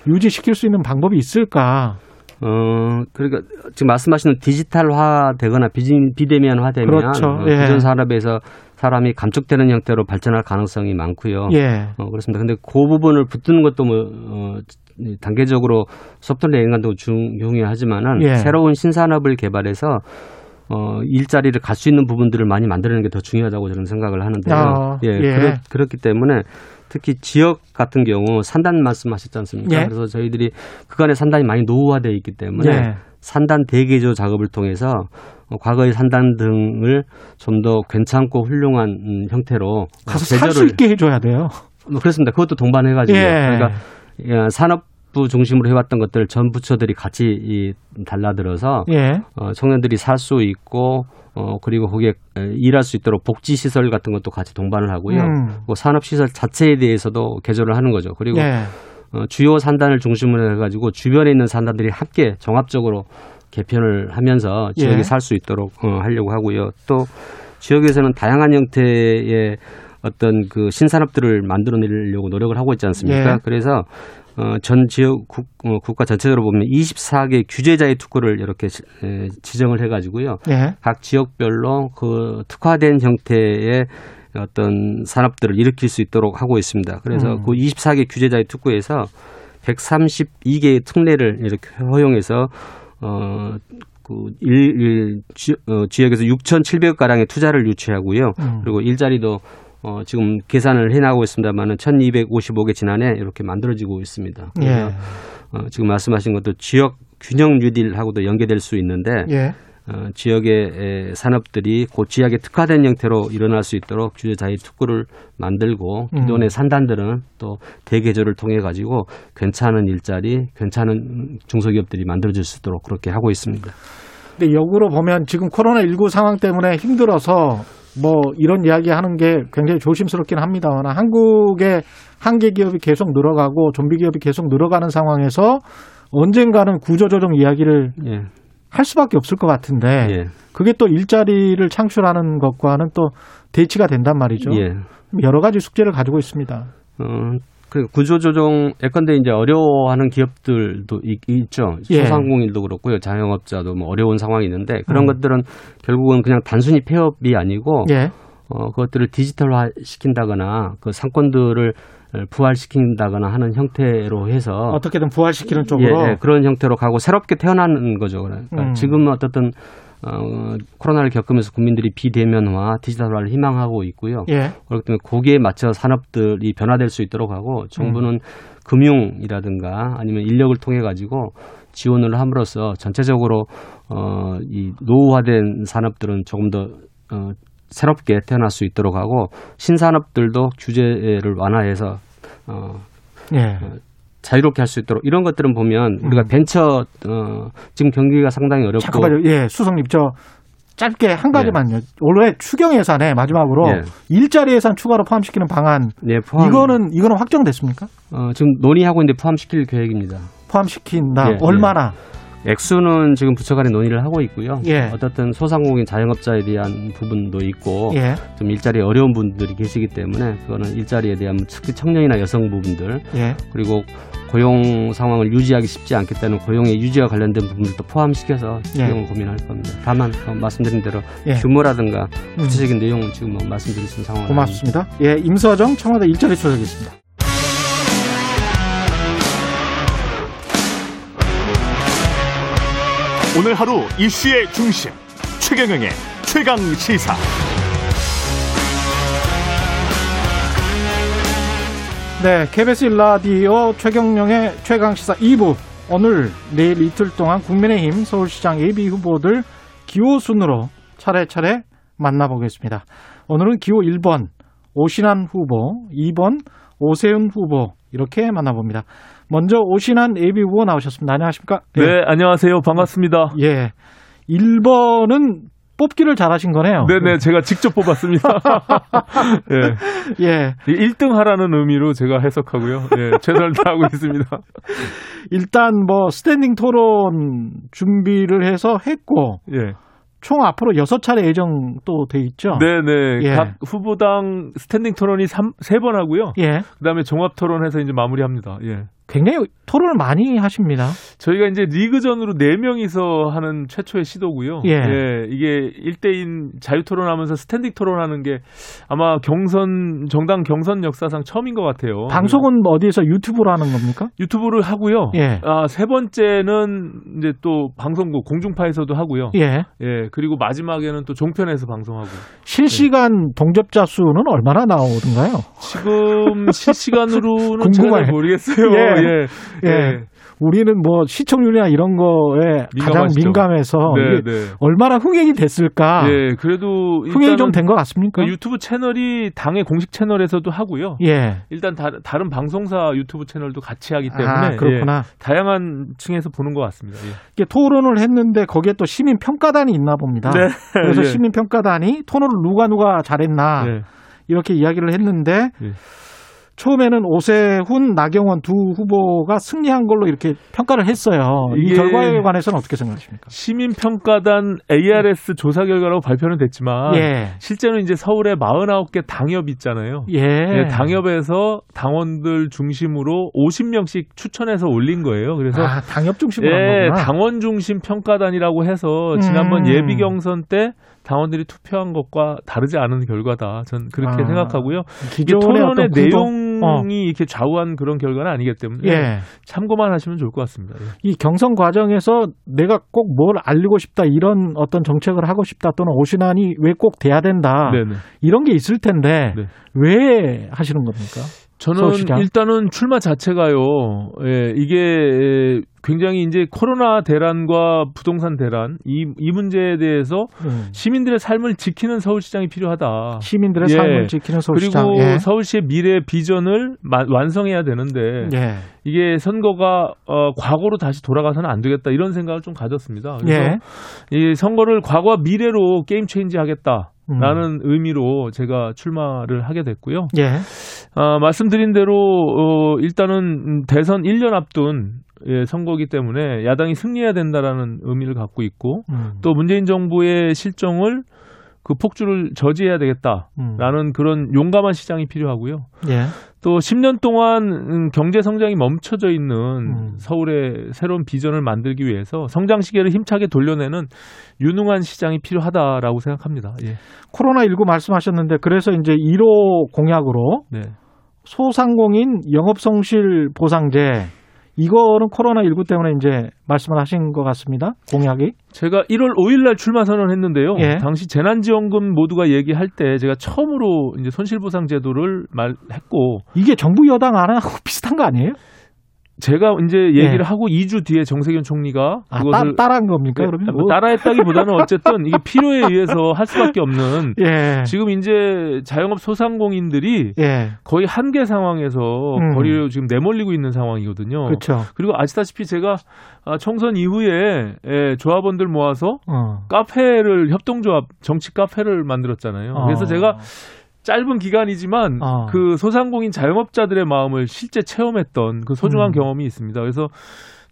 유지시킬 수 있는 방법이 있을까. 어, 그러니까 지금 말씀하시는 디지털화 되거나 비지, 비대면화 되면 그렇죠. 어, 예. 기존 산업에서 사람이 감축되는 형태로 발전할 가능성이 많고요. 예. 어, 그렇습니다. 근데 그 부분을 붙드는 것도 뭐, 어, 이 단계적으로 소프트웨어 인간도 중요하지만은 예. 새로운 신산업을 개발해서 어, 일자리를 갈 수 있는 부분들을 많이 만드는 게 더 중요하다고 저는 생각을 하는데요. 아, 예, 예. 그렇, 그렇기 때문에 특히 지역 같은 경우 산단 말씀하셨지 않습니까? 예. 그래서 저희들이 그간의 산단이 많이 노후화되어 있기 때문에 예. 산단 대개조 작업을 통해서 어, 과거의 산단 등을 좀 더 괜찮고 훌륭한 음, 형태로 가서 살 수 있게 해줘야 돼요. 뭐 그렇습니다. 그것도 동반해가지고 예. 그러니까 예, 산업 부 중심으로 해왔던 것들 전 부처들이 같이 이 달라들어서 예. 어, 청년들이 살 수 있고 어 그리고 거기에 에, 일할 수 있도록 복지 시설 같은 것도 같이 동반을 하고요. 음. 뭐 산업 시설 자체에 대해서도 개조를 하는 거죠. 그리고 예. 어, 주요 산단을 중심으로 해가지고 주변에 있는 산단들이 함께 종합적으로 개편을 하면서 지역에 예. 살수 있도록 어, 하려고 하고요. 또 지역에서는 다양한 형태의 어떤 그 신산업들을 만들어내려고 노력을 하고 있지 않습니까? 예. 그래서 어, 전 지역 국, 어, 국가 전체적으로 보면 24개 규제자의 특구를 이렇게 시- 에, 지정을 해가지고요. 예. 각 지역별로 그 특화된 형태의 어떤 산업들을 일으킬 수 있도록 하고 있습니다. 그래서 음. 그 24개 규제자의 특구에서 132개의 특례를 이렇게 허용해서 어, 그 일, 일, 지, 어, 지역에서 6,700억 가량의 투자를 유치하고요. 음. 그리고 일자리도 어, 지금 계산을 해나가고 있습니다만은 1,255개 지난해 이렇게 만들어지고 있습니다. 예. 어, 지금 말씀하신 것도 지역 균형 뉴딜하고도 연계될 수 있는데 예. 어, 지역의 에, 산업들이 그 지역에 특화된 형태로 일어날 수 있도록 규제자의 특구를 만들고 음. 기존의 산단들은 또 대개조를 통해 가지고 괜찮은 일자리, 괜찮은 중소기업들이 만들어질 수 있도록 그렇게 하고 있습니다. 근데 역으로 보면 지금 코로나 19 상황 때문에 힘들어서 뭐 이런 이야기 하는 게 굉장히 조심스럽긴 합니다만 한국의 한계 기업이 계속 늘어가고 좀비 기업이 계속 늘어가는 상황에서 언젠가는 구조조정 이야기를 예, 할 수밖에 없을 것 같은데 예, 그게 또 일자리를 창출하는 것과는 또 대치가 된단 말이죠. 예. 여러 가지 숙제를 가지고 있습니다. 어, 그 구조조정 예컨대 이제 어려워하는 기업들도 있, 있죠. 예. 소상공인도 그렇고요, 자영업자도 뭐 어려운 상황이 있는데 그런 음. 것들은 결국은 그냥 단순히 폐업이 아니고 예. 어, 그것들을 디지털화 시킨다거나 그 상권들을 부활시킨다거나 하는 형태로 해서 어떻게든 부활시키는 쪽으로 예, 예, 그런 형태로 가고 새롭게 태어나는 거죠. 그러니까 음. 지금은 어떻든 어, 코로나를 겪으면서 국민들이 비대면화, 디지털화를 희망하고 있고요. 예. 그렇기 때문에 거기에 맞춰 산업들이 변화될 수 있도록 하고 정부는 금융이라든가 아니면 인력을 통해 가지고 지원을 함으로써 전체적으로 어, 이 노후화된 산업들은 조금 더 어, 새롭게 태어날 수 있도록 하고 신산업들도 규제를 완화해서 어, 예. 자유롭게 할 수 있도록 이런 것들은 보면 우리가 음. 벤처 어, 지금 경기가 상당히 어렵고 잠깐만요. 예, 수석님 저 짧게 한 가지만요. 올해 추경 예산에 마지막으로 예. 일자리 예산 추가로 포함시키는 방안 예, 포함, 이거는 이거는 확정됐습니까? 어, 지금 논의하고 있는데 포함시킬 계획입니다. 포함시킨다. 예, 얼마나? 액수는 지금 부처 간에 논의를 하고 있고요. 예. 어떻든 소상공인 자영업자에 대한 부분도 있고 예. 좀 일자리 어려운 분들이 계시기 때문에 그거는 일자리에 대한 특히 청년이나 여성 부분들 예. 그리고 고용 상황을 유지하기 쉽지 않기 때문에 고용의 유지와 관련된 부분들도 포함시켜서 예. 추경을 고민할 겁니다. 다만 어, 말씀드린 대로 예. 규모라든가 음. 구체적인 내용은 지금 뭐 말씀드릴 수 있는 상황은 고맙습니다. 예, 임서정 청와대 일자리 수석이었습니다. 오늘 하루 이슈의 중심 최경영의 최강 시사. 네, KBS 일라디오 최경령의 최강 시사 2부. 오늘 내일 이틀 동안 국민의힘 서울시장 예비 후보들 기호 순으로 차례차례 만나보겠습니다. 오늘은 기호 1번 오신환 후보, 2번 오세훈 후보 이렇게 만나봅니다. 먼저 오신환 예비 후보 나오셨습니다. 안녕하십니까? 네, 안녕하세요. 반갑습니다. 예. 1번은 뽑기를 잘하신 거네요. 네네, 제가 직접 뽑았습니다. 예. 예. 1등 하라는 의미로 제가 해석하고요. 예, 최선을 다하고 있습니다. 일단 뭐 스탠딩 토론 준비를 해서 했고 예. 총 앞으로 여섯 차례 예정 또 돼 있죠. 네네. 예. 각 후보당 스탠딩 토론이 3, 3번 하고요. 예. 그 다음에 종합 토론해서 이제 마무리합니다. 예. 굉장히 토론을 많이 하십니다. 저희가 이제 리그전으로 네 명이서 하는 최초의 시도고요. 예. 이게 1대1 자유 토론하면서 스탠딩 토론하는 게 아마 경선 정당 경선 역사상 처음인 것 같아요. 방송은 뭐 어디에서 유튜브로 하는 겁니까? 유튜브를 하고요. 예. 아, 세 번째는 이제 또 방송국 공중파에서도 하고요. 예. 예, 그리고 마지막에는 또 종편에서 방송하고. 실시간 동접자 수는 얼마나 나오던가요? 지금 실시간으로는. 잘 모르겠어요. 예. 예. 예. 우리는 뭐 시청률이나 이런 거에 가장 민감하시죠. 민감해서 네, 네. 얼마나 흥행이 됐을까? 예, 그래도 흥행이 좀 된 것 같습니까? 그 유튜브 채널이 당의 공식 채널에서도 하고요. 예. 일단 다, 른 방송사 유튜브 채널도 같이 하기 때문에 아, 그렇구나. 예, 다양한 층에서 보는 것 같습니다. 예. 이게 토론을 했는데 거기에 또 시민 평가단이 있나 봅니다. 네. 그래서 예. 시민 평가단이 토론을 누가 누가 잘했나 예. 이렇게 이야기를 했는데 예. 처음에는 오세훈, 나경원 두 후보가 승리한 걸로 이렇게 평가를 했어요. 이 결과에 관해서는 어떻게 생각하십니까? 시민평가단 ARS 조사 결과라고 발표는 됐지만 예. 실제는 이제 서울에 49개 당협 있잖아요. 예. 예, 당협에서 당원들 중심으로 50명씩 추천해서 올린 거예요. 그래서 아, 당협 중심으로 예. 당원 중심 평가단이라고 해서 지난번 음. 예비 경선 때 당원들이 투표한 것과 다르지 않은 결과다. 전 그렇게 아, 생각하고요. 이게 기존의 토론의 어떤 내용이 어. 이렇게 좌우한 그런 결과는 아니기 때문에 예. 참고만 하시면 좋을 것 같습니다. 예. 이 경선 과정에서 내가 꼭 뭘 알리고 싶다 이런 어떤 정책을 하고 싶다 또는 오신환이 왜 꼭 돼야 된다 네네. 이런 게 있을 텐데 네. 왜 하시는 겁니까? 저는 서울시장? 일단은 출마 자체가요. 예, 이게 굉장히 이제 코로나 대란과 부동산 대란 이, 이 문제에 대해서 음. 시민들의 삶을 지키는 서울시장이 필요하다. 시민들의 예. 삶을 지키는 서울시장. 그리고 예. 서울시의 미래 비전을 마- 완성해야 되는데 예. 이게 선거가 어, 과거로 다시 돌아가서는 안 되겠다 이런 생각을 좀 가졌습니다. 그래서 예. 이 선거를 과거와 미래로 게임 체인지 하겠다. 음. 라는 의미로 제가 출마를 하게 됐고요. 예. 아, 말씀드린 대로 어, 일단은 음, 대선 1년 앞둔 예, 선거기 때문에 야당이 승리해야 된다라는 의미를 갖고 있고 음. 또 문재인 정부의 실정을 그 폭주를 저지해야 되겠다라는 음. 그런 용감한 시장이 필요하고요. 예. 또 10년 동안 음, 경제 성장이 멈춰져 있는 음. 서울의 새로운 비전을 만들기 위해서 성장 시계를 힘차게 돌려내는 유능한 시장이 필요하다라고 생각합니다. 예. 코로나 19 말씀하셨는데 그래서 이제 1호 공약으로 네. 소상공인 영업성실 보상제 이거는 코로나19 때문에 이제 말씀을 하신 것 같습니다. 공약이. 제가 1월 5일 날 출마 선언했는데요. 예. 당시 재난지원금 모두가 얘기할 때 제가 처음으로 이제 손실보상 제도를 말했고 이게 정부 여당 안 하고 비슷한 거 아니에요? 제가 이제 얘기를 예. 하고 2주 뒤에 정세균 총리가 아, 그것을 따, 따라한 겁니까? 네, 그러면 뭐 따라했다기보다는 어쨌든 이게 필요에 의해서 할 수밖에 없는 예. 지금 이제 자영업 소상공인들이 예. 거의 한계 상황에서 음. 거리를 지금 내몰리고 있는 상황이거든요. 그렇죠. 그리고 아시다시피 제가 아, 총선 이후에 예, 조합원들 모아서 어. 카페를 협동조합 정치 카페를 만들었잖아요. 그래서 어. 제가 짧은 기간이지만 어. 그 소상공인 자영업자들의 마음을 실제 체험했던 그 소중한 음. 경험이 있습니다. 그래서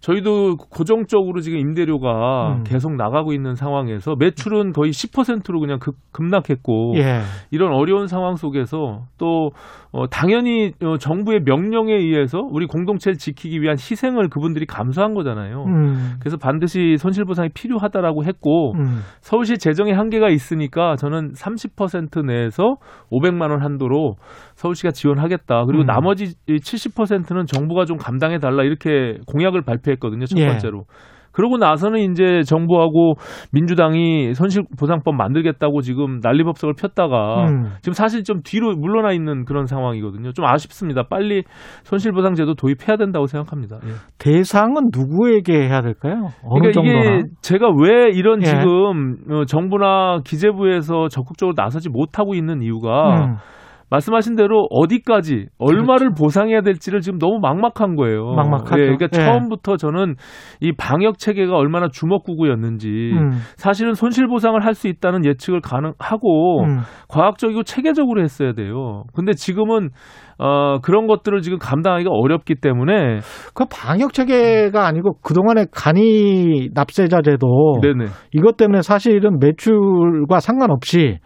저희도 고정적으로 지금 임대료가 음. 계속 나가고 있는 상황에서 매출은 거의 10%로 그냥 급, 급락했고 예. 이런 어려운 상황 속에서 또 어, 당연히 어, 정부의 명령에 의해서 우리 공동체를 지키기 위한 희생을 그분들이 감수한 거잖아요. 음. 그래서 반드시 손실 보상이 필요하다라고 했고 음. 서울시 재정에 한계가 있으니까 저는 30% 내에서 500만 원 한도로 서울시가 지원하겠다. 그리고 음. 나머지 70%는 정부가 좀 감당해 달라 이렇게 공약을 발표했거든요. 첫 예. 번째로. 그러고 나서는 이제 정부하고 민주당이 손실보상법 만들겠다고 지금 난리법석을 폈다가 음. 지금 사실 좀 뒤로 물러나 있는 그런 상황이거든요. 좀 아쉽습니다. 빨리 손실보상제도 도입해야 된다고 생각합니다. 예. 대상은 누구에게 해야 될까요? 어느 그러니까 정도나? 이게 제가 왜 이런 예. 지금 어, 정부나 기재부에서 적극적으로 나서지 못하고 있는 이유가 음. 말씀하신 대로 어디까지 얼마를 보상해야 될지를 지금 너무 막막한 거예요. 그렇죠. 막막하죠. 예, 그러니까 예. 처음부터 저는 이 방역 체계가 얼마나 주먹구구였는지 음. 사실은 손실 보상을 할 수 있다는 예측을 가능하고 음. 과학적이고 체계적으로 했어야 돼요. 근데 지금은 어, 그런 것들을 지금 감당하기가 어렵기 때문에 그 방역 체계가 아니고 그동안의 간이 납세자 제도 네네. 이것 때문에 사실은 매출과 상관없이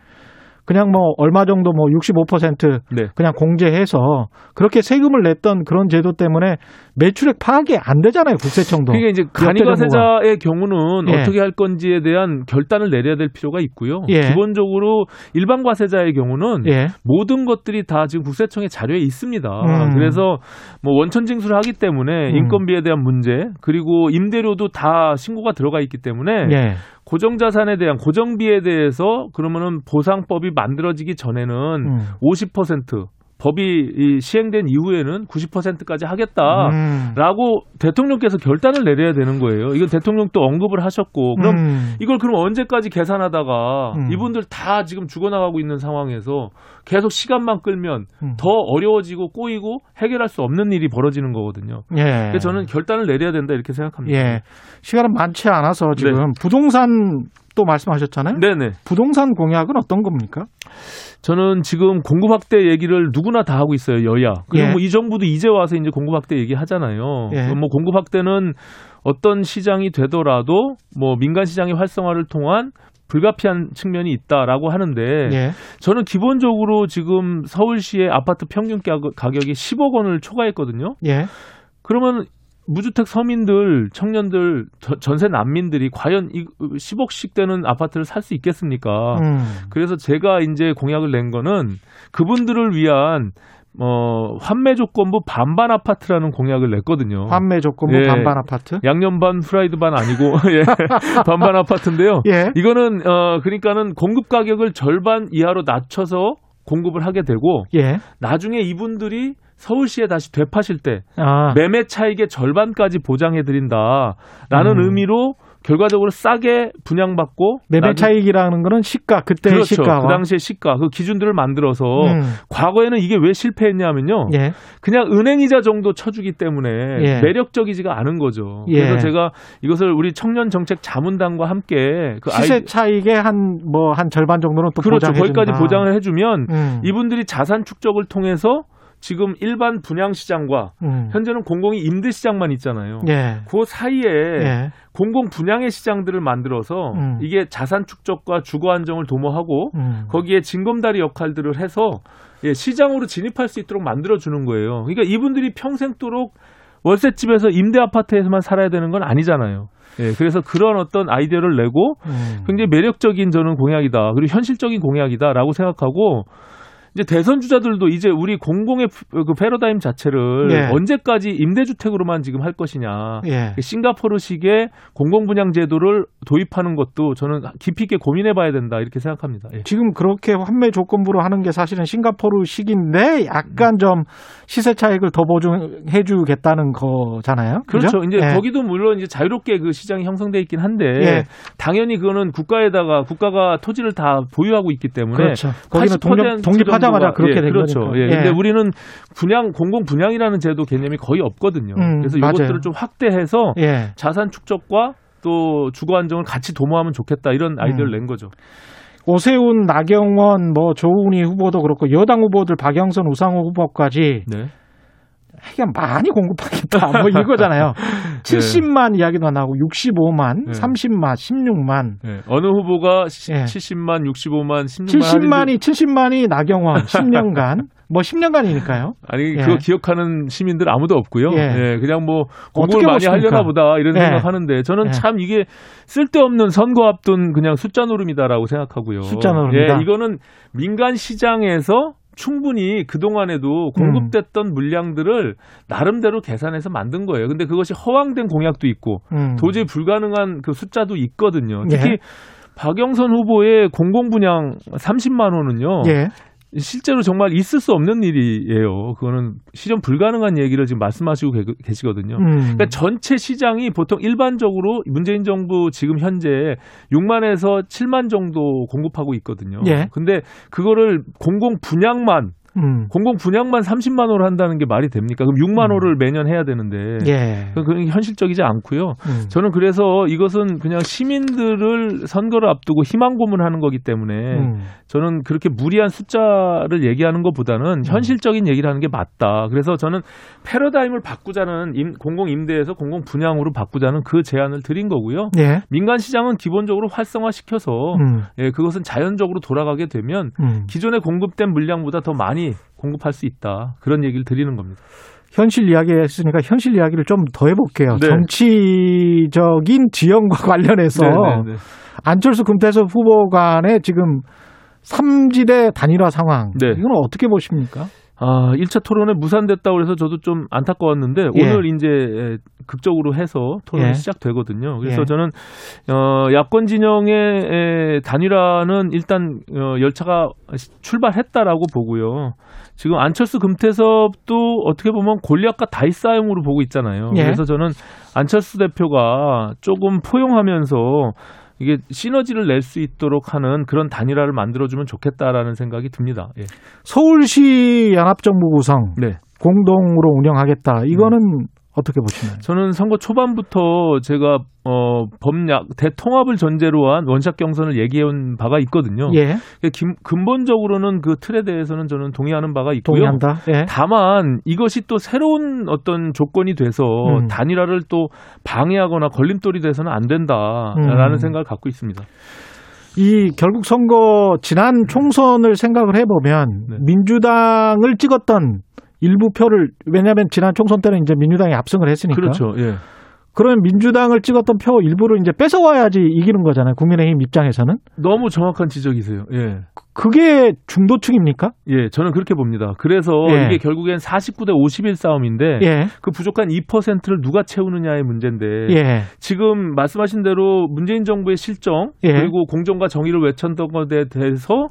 그냥 뭐 얼마 정도 뭐 65% 네. 그냥 공제해서 그렇게 세금을 냈던 그런 제도 때문에 매출액 파악이 안 되잖아요 국세청도. 그러니까 이제 간이과세자의 경우는 예. 어떻게 할 건지에 대한 결단을 내려야 될 필요가 있고요. 예. 기본적으로 일반 과세자의 경우는 예. 모든 것들이 다 지금 국세청의 자료에 있습니다. 음. 그래서 뭐 원천 징수를 하기 때문에 음. 인건비에 대한 문제 그리고 임대료도 다 신고가 들어가 있기 때문에 예. 고정 자산에 대한 고정비에 대해서 그러면은 보상법이 만들어지기 전에는 음. 50% 법이 이 시행된 이후에는 90%까지 하겠다. 음. 라고 대통령께서 결단을 내려야 되는 거예요. 이건 대통령도 언급을 하셨고 그럼 음. 이걸 그럼 언제까지 계산하다가 음. 이분들 다 지금 죽어나가고 있는 상황에서 계속 시간만 끌면 음. 더 어려워지고 꼬이고 해결할 수 없는 일이 벌어지는 거거든요. 예. 그래서 저는 결단을 내려야 된다 이렇게 생각합니다. 예. 시간은 많지 않아서 지금 부동산 또 말씀하셨잖아요. 네네. 부동산 공약은 어떤 겁니까? 저는 지금 공급 확대 얘기를 누구나 다 하고 있어요 여야. 그리고 예. 뭐이 정부도 이제 와서 이제 공급 확대 얘기 하잖아요. 예. 뭐 공급 확대는 어떤 시장이 되더라도 뭐 민간 시장의 활성화를 통한 불가피한 측면이 있다라고 하는데 예. 저는 기본적으로 지금 서울시의 아파트 평균 가격- 가격이 10억 원을 초과했거든요. 예. 그러면 무주택 서민들, 청년들, 저- 전세 난민들이 과연 이 10억씩 되는 아파트를 살 수 있겠습니까? 음. 그래서 제가 이제 공약을 낸 거는 그분들을 위한 어 환매 조건부 반반 아파트라는 공약을 냈거든요. 환매 조건부 예. 반반 아파트. 양념 반 프라이드 반 아니고 예. 반반 아파트인데요. 예. 이거는 어 그러니까는 공급 가격을 절반 이하로 낮춰서 공급을 하게 되고 예. 나중에 이분들이 서울시에 다시 되파실 때 아. 매매 차익의 절반까지 보장해 드린다라는 음. 의미로 결과적으로 싸게 분양받고 매매 나중- 차익이라는 거는 시가 그때의 그렇죠. 시가와 그 당시의 시가 그 기준들을 만들어서 음. 과거에는 이게 왜 실패했냐면요. 예. 그냥 은행이자 정도 쳐주기 때문에 예. 매력적이지가 않은 거죠. 예. 그래서 제가 이것을 우리 청년 정책 자문단과 함께 그 시세 아이 차익의 한 뭐한 절반 정도는 또 그렇죠. 보장해 거기까지. 보장을 해주면 음. 이분들이 자산 축적을 통해서 지금 일반 분양 시장과 음. 현재는 공공이 임대 시장만 있잖아요. 예. 그 사이에 예. 공공 분양의 시장들을 만들어서 음. 이게 자산 축적과 주거 안정을 도모하고 음. 거기에 징검다리 역할들을 해서 예, 시장으로 진입할 수 있도록 만들어 주는 거예요. 그러니까 이분들이 평생도록 월세집에서 임대 아파트에서만 살아야 되는 건 아니잖아요. 예, 그래서 그런 어떤 아이디어를 내고 음. 굉장히 매력적인 저는 공약이다. 그리고 현실적인 공약이다라고 생각하고 이제 대선 주자들도 이제 우리 공공의 그 패러다임 자체를 예. 언제까지 임대주택으로만 지금 할 것이냐. 예. 싱가포르식의 공공분양 제도를 도입하는 것도 저는 깊이 있게 고민해 봐야 된다. 이렇게 생각합니다. 예. 지금 그렇게 환매 조건부로 하는 게 사실은 싱가포르식인데 약간 좀 시세 차익을 더 보증해 주겠다는 거잖아요. 그렇죠. 그죠? 이제 예. 거기도 물론 이제 자유롭게 그 시장이 형성돼 있긴 한데 예. 당연히 그거는 국가에다가 국가가 토지를 다 보유하고 있기 때문에 그렇죠. 거기는 80% 독립, 독립하 자마자 정도가- 그렇게 예, 된 그렇죠. 거니까. 예. 근데 우리는 분양 공공 분양이라는 제도 개념이 거의 없거든요. 음, 그래서. 이것들을 좀 확대해서 예. 자산 축적과 또 주거 안정을 같이 도모하면 좋겠다 이런 아이디어를 음. 낸 거죠. 오세훈, 나경원, 뭐 조은희 후보도 그렇고 여당 후보들 박영선, 우상호 후보까지 네. 하여간 많이 공급하겠다. 뭐 이거잖아요. 70만 이야기도 나오고 65만, 네. 30만, 16만. 네. 어느 후보가 시- 예. 70만, 65만, 16만 70만이 70만이 나경원 10년간 뭐 10년간이니까요. 아니 예. 그거 기억하는 시민들 아무도 없고요. 예. 예, 그냥 뭐 공부를 많이? 하려나 보다 이런 예. 생각하는데 저는 예. 참 이게 쓸데없는 선거 앞둔 그냥 숫자 노름이다라고 생각하고요. 숫자 노름이다. 예, 이거는 민간 시장에서 충분히 그동안에도 공급됐던 물량들을 나름대로 계산해서 만든 거예요. 근데 그것이 허황된 공약도 있고 음. 도저히 불가능한 그 숫자도 있거든요. 예. 특히 박영선 후보의 공공분양 30만 원은요. 예. 실제로 정말 있을 수 없는 일이에요. 그거는 실현 불가능한 얘기를 지금 말씀하시고 계- 계시거든요. 음. 그러니까 전체 시장이 보통 일반적으로 문재인 정부 지금 현재 6만에서 7만 정도 공급하고 있거든요. 예. 근데 그거를 공공 분양만 음. 공공 분양만 30만 호를 한다는 게 말이 됩니까? 그럼 6만 호를 매년 해야 되는데 예. 그건 현실적이지 않고요. 음. 저는 그래서 이것은 그냥 시민들을 선거를 앞두고 희망 고문하는 거기 때문에 음. 저는 그렇게 무리한 숫자를 얘기하는 것보다는 현실적인 얘기를 하는 게 맞다. 그래서 저는 패러다임을 바꾸자는 임- 공공 임대에서 공공 분양으로 바꾸자는 그 제안을 드린 거고요. 예. 민간 시장은 기본적으로 활성화시켜서 음. 예, 그것은 자연적으로 돌아가게 되면 음. 기존에 공급된 물량보다 더 많이 공급할 수 있다. 그런 얘기를 드리는 겁니다. 현실 이야기 했으니까 현실 이야기를 좀 더 해볼게요. 네. 정치적인 지형과 관련해서 네, 네, 네. 안철수 금태섭 후보 간의 지금 삼지대 단일화 상황 네. 이건 어떻게 보십니까? 아, 1차 토론에 무산됐다고 그래서 저도 좀 안타까웠는데 예. 오늘 이제 극적으로 해서 토론이 예. 시작되거든요. 그래서 예. 저는 어, 야권 진영의 에, 단일화는 일단 어, 열차가 출발했다라고 보고요. 지금 안철수 금태섭도 어떻게 보면 골리앗과 다이 싸움으로 보고 있잖아요. 예. 그래서 저는 안철수 대표가 조금 포용하면서 이게 시너지를 낼 수 있도록 하는 그런 단일화를 만들어주면 좋겠다라는 생각이 듭니다. 예. 서울시 연합정부 구성 네. 공동으로 운영하겠다. 이거는 어떻게 보시나요? 저는 선거 초반부터 제가 어 범약 대통합을 전제로 한 원샷 경선을 얘기해온 바가 있거든요. 예, 김- 근본적으로는 그 틀에 대해서는 저는 동의하는 바가 있고요. 동의한다. 예. 다만 이것이 또 새로운 어떤 조건이 돼서 음. 단일화를 또 방해하거나 걸림돌이 돼서는 안 된다라는 음. 생각을 갖고 있습니다. 이 결국 선거 지난 총선을 생각을 해보면 네. 민주당을 찍었던 일부 표를 왜냐하면 지난 총선 때는 이제 민주당이 압승을 했으니까 그렇죠. 예. 그러면 민주당을 찍었던 표 일부를 이제 뺏어와야지 이기는 거잖아요. 국민의힘 입장에서는 너무 정확한 지적이세요. 예. 그게 중도층입니까? 예, 저는 그렇게 봅니다. 그래서 예. 이게 결국엔 49대 51 싸움인데 예, 그 부족한 2%를 누가 채우느냐의 문제인데 예, 지금 말씀하신 대로 문재인 정부의 실정 예. 그리고 공정과 정의를 외쳤던 것에 대해서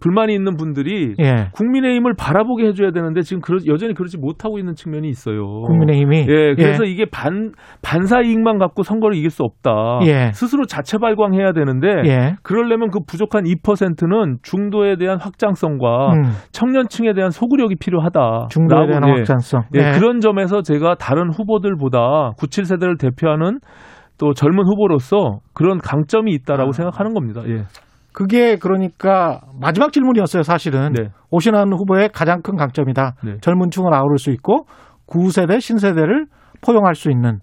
불만이 있는 분들이 예. 국민의힘을 바라보게 해줘야 되는데 지금 그러, 여전히 그러지 못하고 있는 측면이 있어요. 국민의힘이 예, 그래서 이게 반 반사 이익만 갖고 선거를 이길 수 없다. 예. 스스로 자체 발광해야 되는데 예. 그러려면 그 부족한 2%는 중도에 대한 확장성과 음, 청년층에 대한 소구력이 필요하다. 중도에 대한 예. 확장성. 예, 예. 그런 점에서 제가 다른 후보들보다 97세대를 대표하는 또 젊은 후보로서 그런 강점이 있다라고 아. 생각하는 겁니다. 예. 그게 그러니까 마지막 질문이었어요, 사실은. 네. 오신환 후보의 가장 큰 강점이다. 네. 젊은 층을 아우를 수 있고 구세대 신세대를 포용할 수 있는.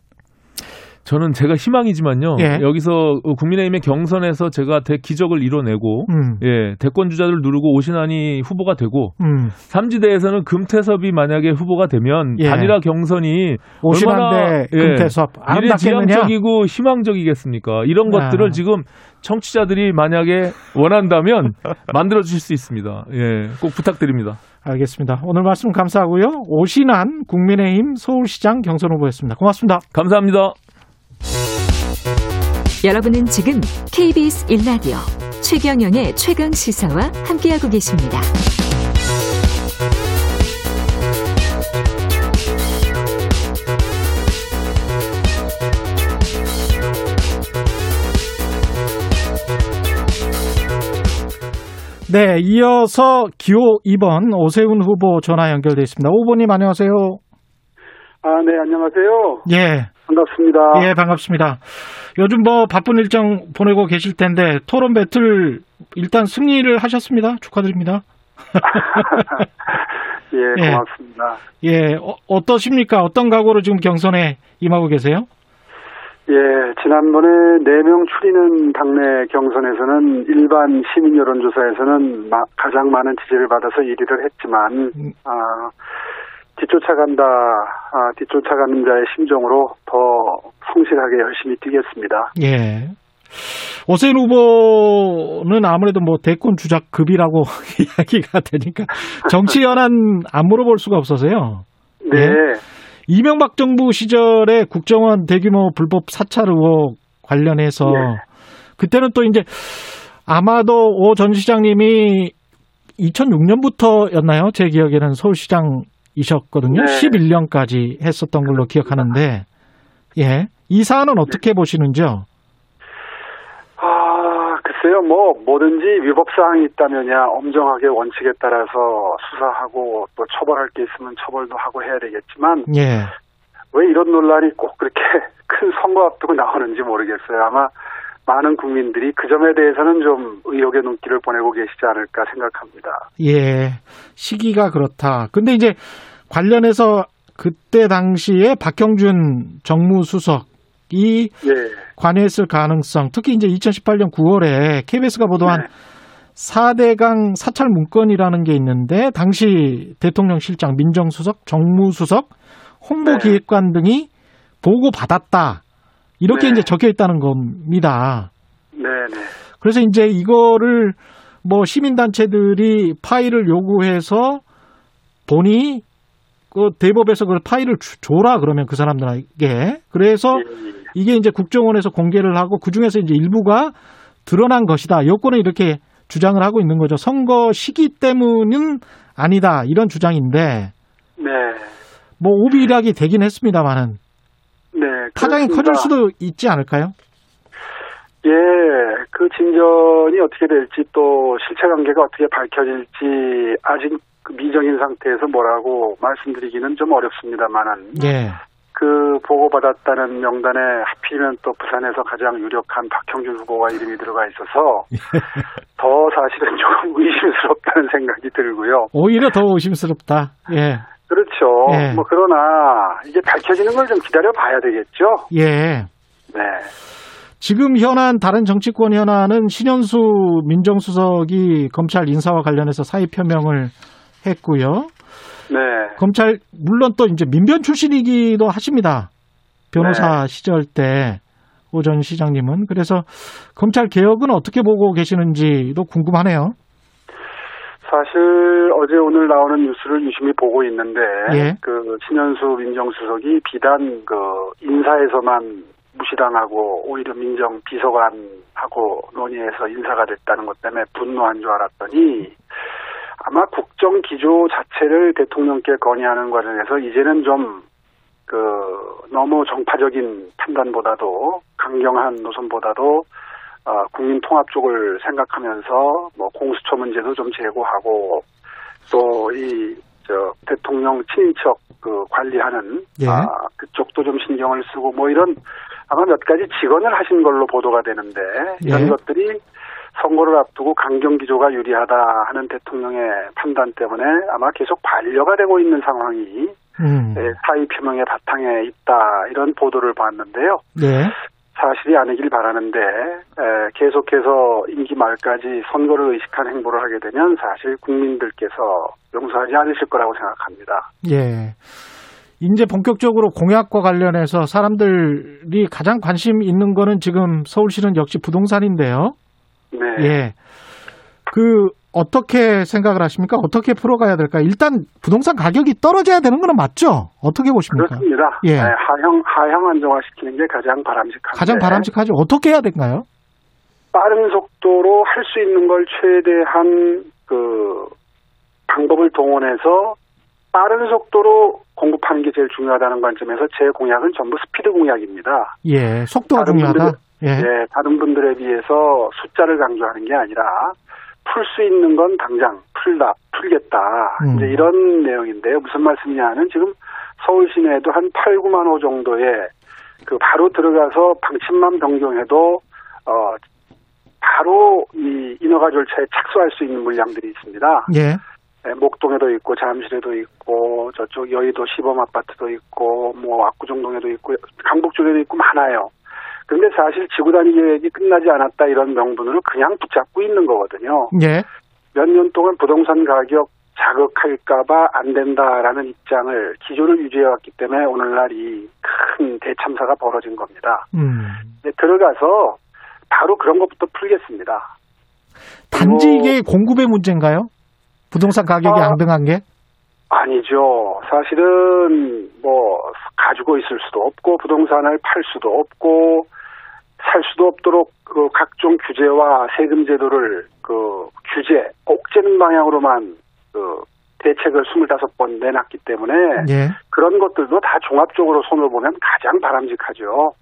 저는 제가 희망이지만요. 예. 여기서 국민의힘의 경선에서 제가 대기적을 이뤄내고 음. 예, 대권 주자들 누르고 오신환이 후보가 되고 음. 삼지대에서는 금태섭이 만약에 후보가 되면 예. 단일화 경선이 얼마나, 대 금태섭 예? 미래지향적이고 희망적이겠습니까? 이런 아. 것들을 지금 청취자들이 만약에 원한다면 만들어 주실 수 있습니다. 예, 꼭 부탁드립니다. 알겠습니다. 오늘 말씀 감사하고요. 오신환 국민의힘 서울시장 경선 후보였습니다. 고맙습니다. 감사합니다. 여러분은 지금 KBS 1라디오 최경영의 최강 시사와 함께하고 계십니다. 네, 이어서 기호 2번 오세훈 후보 전화 연결돼 있습니다. 오 후보님 안녕하세요. 아, 네, 안녕하세요. 예, 반갑습니다. 예, 반갑습니다. 요즘 뭐 바쁜 일정 보내고 계실 텐데 토론 배틀 일단 승리를 하셨습니다. 축하드립니다. 예, 예. 고맙습니다. 예, 어, 떠십니까 어떤 각오로 지금 경선에 임하고 계세요? 예, 지난번에 4명 추리는 당내 경선에서는 일반 시민 여론조사에서는 마- 가장 많은 지지를 받아서 1위를 했지만, 음. 아, 뒤쫓아간다, 아, 뒤쫓아가는 자의 심정으로 더 성실하게 열심히 뛰겠습니다. 예. 오세훈 후보는 아무래도 뭐 대권 주작급이라고 이야기가 되니까 정치 연한 안 물어볼 수가 없어서요. 네, 예. 이명박 정부 시절에 국정원 대규모 불법 사찰 의혹 관련해서 네. 그때는 또 이제 아마도 오 전 시장님이 2006년부터였나요? 제 기억에는 서울시장 이셨거든요. 네. 11년까지 했었던 걸로 기억하는데, 예. 이 사안은 어떻게 보시는지요? 아, 글쎄 글쎄요, 뭐 뭐든지 위법 사항이 있다면야 엄정하게 원칙에 따라서 수사하고 또 처벌할 게 있으면 처벌도 하고 해야 되겠지만 예. 왜 이런 논란이 꼭 그렇게 큰 선거 앞두고 나오는지 모르겠어요. 아마 많은 국민들이 그 점에 대해서는 좀 의혹의 눈길을 보내고 계시지 않을까 생각합니다. 예. 시기가 그렇다. 근데 이제 관련해서 그때 당시에 박형준 정무수석이 예. 관여했을 가능성, 특히 이제 2018년 9월에 KBS가 보도한 네. 4대강 사찰 문건이라는 게 있는데 당시 대통령 실장, 민정수석, 정무수석, 홍보기획관 등이 보고 받았다. 이렇게 네. 이제 적혀 있다는 겁니다. 네 네. 그래서 이제 이거를 뭐 시민단체들이 파일을 요구해서 보니 그 대법에서 그 파일을 주- 줘라 그러면 그 사람들에게 그래서 이게 이제 국정원에서 공개를 하고 그 중에서 이제 일부가 드러난 것이다. 여권은 이렇게 주장을 하고 있는 거죠. 선거 시기 때문은 아니다 이런 주장인데 네. 뭐 오비락이 되긴 했습니다만은 네. 그렇습니다. 커질 수도 있지 않을까요? 예, 그 진전이 어떻게 될지 또 실체 관계가 어떻게 밝혀질지 아직 그 미정인 상태에서 뭐라고 말씀드리기는 좀 어렵습니다만은 예. 그 보고받았다는 명단에 하필이면 또 부산에서 가장 유력한 박형준 후보가 이름이 들어가 있어서 더 사실은 조금 의심스럽다는 생각이 들고요. 오히려 더 의심스럽다. 예. 그렇죠. 예. 뭐 그러나 이게 밝혀지는 걸 좀 기다려 봐야 되겠죠. 예. 네. 지금 현안 다른 정치권 현안은 신현수 민정수석이 검찰 인사와 관련해서 사의 표명을 했고요. 네. 검찰 물론 또 이제 민변 출신이기도 하십니다. 변호사 네. 시절 때 오전 시장님은 그래서 검찰 개혁은 어떻게 보고 계시는지도 궁금하네요. 사실 어제 오늘 나오는 뉴스를 유심히 보고 있는데 예. 그 신현수 민정수석이 비단 그 인사에서만 무시당하고 오히려 민정 비서관하고 논의해서 인사가 됐다는 것 때문에 분노한 줄 알았더니 아마 국정 기조 자체를 대통령께 건의하는 과정에서 이제는 좀 그 너무 정파적인 판단보다도 강경한 노선보다도 어, 국민 통합 쪽을 생각하면서 뭐 공수처 문제도 좀 제고하고 또 이 저 대통령 친인척 그 관리하는 예. 아, 그쪽도 좀 신경을 쓰고 뭐 이런 아마 몇 가지 직언을 하신 걸로 보도가 되는데 이런 예. 것들이 선거를 앞두고 강경 기조가 유리하다 하는 대통령의 판단 때문에 아마 계속 반려가 되고 있는 상황이 음. 예, 사의 표명의 바탕에 있다 이런 보도를 봤는데요. 예. 사실이 아니길 바라는데 에, 계속해서 임기 말까지 선거를 의식한 행보를 하게 되면 사실 국민들께서 용서하지 않으실 거라고 생각합니다. 예. 이제 본격적으로 공약과 관련해서 사람들이 가장 관심 있는 거는 지금 서울시는 역시 부동산인데요. 네. 예. 그 어떻게 생각을 하십니까? 어떻게 풀어가야 될까? 일단 부동산 가격이 떨어져야 되는 건 맞죠? 어떻게 보십니까? 그렇습니다. 예. 네, 하향 하향 안정화시키는 게 가장 바람직한데 가장 바람직하죠. 어떻게 해야 될까요? 빠른 속도로 할 수 있는 걸 최대한 그 방법을 동원해서 빠른 속도로 공급하는 게 제일 중요하다는 관점에서 제 공약은 전부 스피드 공약입니다. 예, 속도가 중요하다. 분들은- 예. 예, 다른 분들에 비해서 숫자를 강조하는 게 아니라 풀 수 있는 건 당장 풀다, 풀겠다. 음. 이제 이런 내용인데요. 무슨 말씀이냐는 지금 서울 시내에도 한 8, 9만 호 정도의 그 바로 들어가서 방침만 변경해도 어 바로 이 인허가 절차에 착수할 수 있는 물량들이 있습니다. 예. 예, 목동에도 있고 잠실에도 있고 저쪽 여의도 시범 아파트도 있고 뭐 압구정동에도 있고 강북 쪽에도 있고 많아요. 그런데 사실 지구 단위 계획이 끝나지 않았다 이런 명분으로 그냥 붙잡고 있는 거거든요. 예. 몇 년 동안 부동산 가격 자극할까봐 안 된다라는 입장을 기조를 유지해왔기 때문에 오늘날 이 큰 대참사가 벌어진 겁니다. 음. 이제 들어가서 바로 그런 것부터 풀겠습니다. 단지 이게 공급의 문제인가요? 부동산 가격이 아. 앙등한 게? 아니죠. 사실은 뭐 가지고 있을 수도 없고 부동산을 팔 수도 없고 살 수도 없도록 그 각종 규제와 세금 제도를 그 규제 옥죄는 방향으로만 그 대책을 25번 내놨기 때문에 예. 그런 것들도 다 종합적으로 손을 보면 가장 바람직하죠.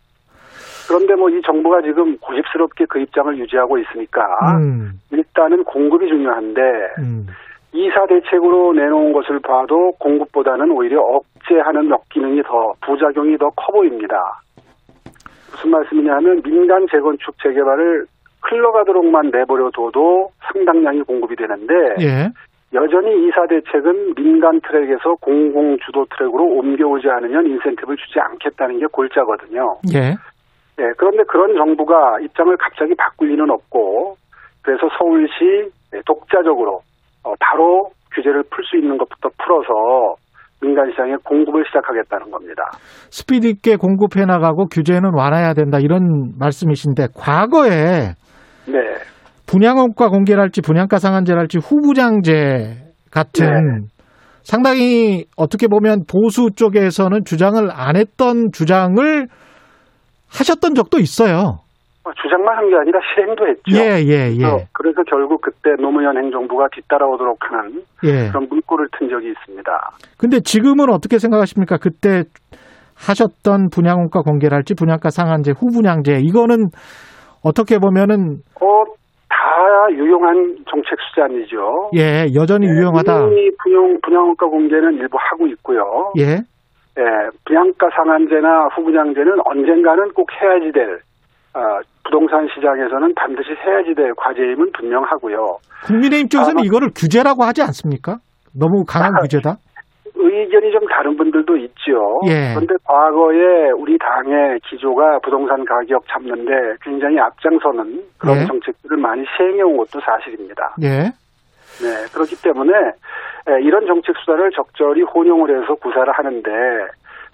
그런데 뭐 이 정부가 지금 고집스럽게 그 입장을 유지하고 있으니까 음, 일단은 공급이 중요한데 음. 이사 대책으로 내놓은 것을 봐도 공급보다는 오히려 억제하는 역기능이 더 부작용이 더 커 보입니다. 무슨 말씀이냐 하면 민간 재건축 재개발을 흘러가도록만 내버려 둬도 상당량이 공급이 되는데 예. 여전히 이사 대책은 민간 트랙에서 공공 주도 트랙으로 옮겨오지 않으면 인센티브를 주지 않겠다는 게 골자거든요. 예. 네, 그런데 그런 정부가 입장을 갑자기 바꿀 리는 없고 그래서 서울시 네, 독자적으로 어, 바로 규제를 풀 수 있는 것부터 풀어서 민간 시장에 공급을 시작하겠다는 겁니다. 스피드 있게 공급해 나가고 규제는 완화해야 된다 이런 말씀이신데 과거에 네, 분양원가 공개랄지 분양가 상한제랄지 후부장제 같은 상당히 어떻게 보면 보수 쪽에서는 주장을 안 했던 주장을 하셨던 적도 있어요. 어, 주장만 한 게 아니라 실행도 했죠. 예, 예, 예. 어, 그래서 결국 그때 노무현 행정부가 뒤따라오도록 하는 예. 그런 물꼬를 튼 적이 있습니다. 근데 지금은 어떻게 생각하십니까? 그때 하셨던 분양원가 공개랄지 분양가 상한제 후분양제 이거는 어떻게 보면은 어, 다 유용한 정책 수단이죠. 예, 여전히 유용하다. 이미 분양, 분양원가 공개는 일부 하고 있고요. 예. 예, 분양가 상한제나 후분양제는 언젠가는 꼭 해야지 될 어, 부동산 시장에서는 반드시 해야지 될 과제임은 분명하고요. 국민의힘 쪽에서는 아, 이거를 규제라고 하지 않습니까? 너무 강한 아, 규제다. 의견이 좀 다른 분들도 있죠. 예. 그런데 과거에 우리 당의 기조가 부동산 가격 잡는데 굉장히 앞장서는 그런 예. 정책들을 많이 시행해 온 것도 사실입니다. 예. 네, 그렇기 때문에 에, 이런 정책 수단을 적절히 혼용을 해서 구사를 하는데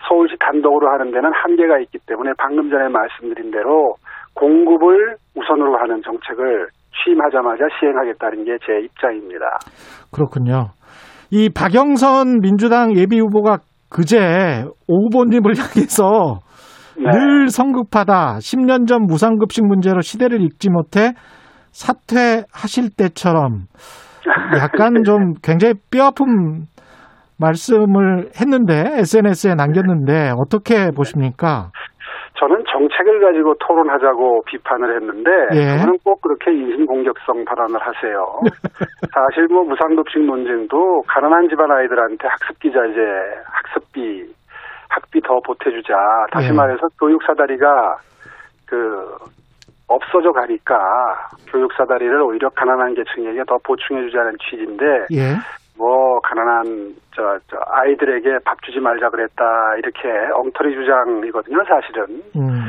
서울시 단독으로 하는 데는 한계가 있기 때문에 방금 전에 말씀드린 대로 공급을 우선으로 하는 정책을 취임하자마자 시행하겠다는 게 제 입장입니다. 그렇군요. 이 박영선 민주당 예비 후보가 그제 오 후보님을 향해서 네. 늘 성급하다. 10년 전 무상급식 문제로 시대를 읽지 못해 사퇴하실 때처럼 약간 좀 굉장히 뼈아픈 말씀을 했는데 SNS에 남겼는데 어떻게 보십니까? 정책을 가지고 토론하자고 비판을 했는데 예. 저는 꼭 그렇게 인신공격성 발언을 하세요. 사실 뭐 무상급식 논쟁도 가난한 집안 아이들한테 학습기자재, 학습비, 학비 더 보태주자. 다시 예. 말해서 교육사다리가 그 없어져 가니까 교육사다리를 오히려 가난한 계층에게 더 보충해주자는 취지인데 예. 뭐 가난한 저, 저 아이들에게 밥 주지 말자 그랬다 이렇게 엉터리 주장이거든요 사실은 음.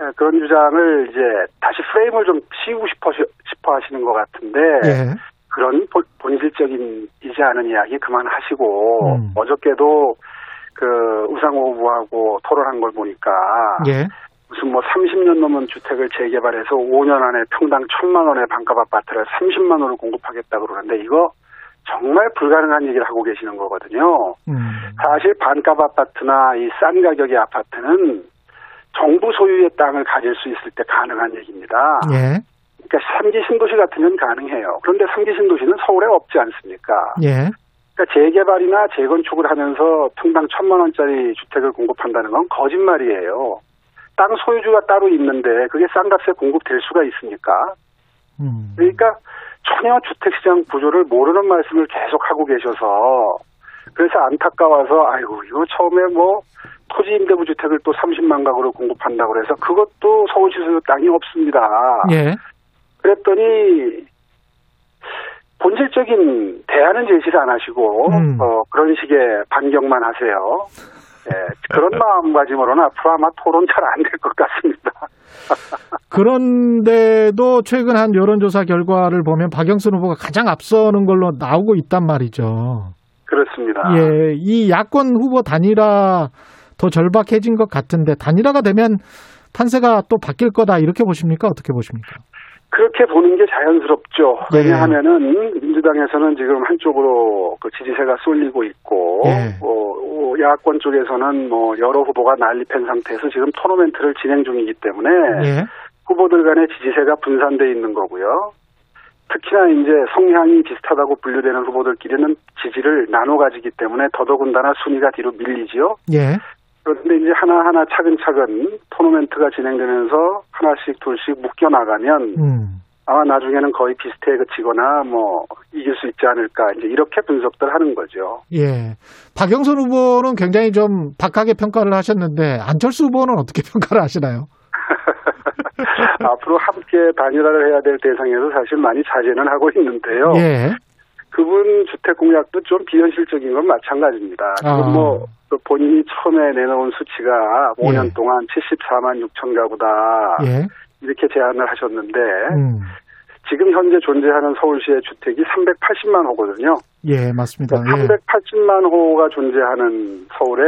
예, 그런 주장을 이제 다시 프레임을 좀 씌우고 싶어 싶어 하시는 것 같은데 예. 그런 본- 본질적인 이지 않은 이야기 그만하시고 음. 어저께도 그 우상호 후보하고 토론한 걸 보니까 예. 무슨 뭐 30년 넘은 주택을 재개발해서 5년 안에 평당 1천만 원의 반값 아파트를 30만 원을 공급하겠다 그러는데 이거 정말 불가능한 얘기를 하고 계시는 거거든요. 음. 사실 반값 아파트나 이 싼 가격의 아파트는 정부 소유의 땅을 가질 수 있을 때 가능한 얘기입니다. 예. 그러니까 삼기 신도시 같으면 가능해요. 그런데 삼기 신도시는 서울에 없지 않습니까? 예. 그러니까 재개발이나 재건축을 하면서 평당 천만 원짜리 주택을 공급한다는 건 거짓말이에요. 땅 소유주가 따로 있는데 그게 싼 값에 공급될 수가 있습니까? 음. 그러니까 전혀 주택시장 구조를 모르는 말씀을 계속 하고 계셔서 그래서 안타까워서 아이고 이거 처음에 뭐 토지 임대부 주택을 또 30만 가구로 공급한다고 그래서 그것도 서울시 소유 땅이 없습니다. 예. 그랬더니 본질적인 대안은 제시를 안 하시고 음. 어, 그런 식의 반격만 하세요. 예, 그런 마음가짐으로는 앞으로 아마 토론 잘 안 될 것 같습니다. 그런데도 최근 한 여론조사 결과를 보면 박영선 후보가 가장 앞서는 걸로 나오고 있단 말이죠. 그렇습니다. 예, 이 야권 후보 단일화 더 절박해진 것 같은데 단일화가 되면 판세가 또 바뀔 거다 이렇게 보십니까? 어떻게 보십니까? 그렇게 보는 게 자연스럽죠. 예. 왜냐하면은 민주당에서는 지금 한쪽으로 그 지지세가 쏠리고 있고, 예. 어, 어, 야권 쪽에서는 뭐 여러 후보가 난립한 상태에서 지금 토너멘트를 진행 중이기 때문에 예. 후보들 간의 지지세가 분산돼 있는 거고요. 특히나 이제 성향이 비슷하다고 분류되는 후보들끼리는 지지를 나눠 가지기 때문에 더더군다나 순위가 뒤로 밀리지요. 예. 그런데 이제 하나하나 차근차근 토너멘트가 진행되면서 하나씩 둘씩 묶여 나가면 음. 아마 나중에는 거의 비슷해 그치거나 뭐 이길 수 있지 않을까 이제 이렇게 분석들 하는 거죠. 예. 박영선 후보는 굉장히 좀 박하게 평가를 하셨는데 안철수 후보는 어떻게 평가를 하시나요? 앞으로 함께 단일화를 해야 될 대상에서 사실 많이 자제는 하고 있는데요. 예. 그분 주택 공약도 좀 비현실적인 건 마찬가지입니다. 아. 뭐그 본인이 처음에 내놓은 수치가 5년 예. 동안 74만 6천 가구다 예. 이렇게 제안을 하셨는데 음. 지금 현재 존재하는 서울시의 주택이 380만 호거든요. 예, 맞습니다. 예. 380만 호가 존재하는 서울에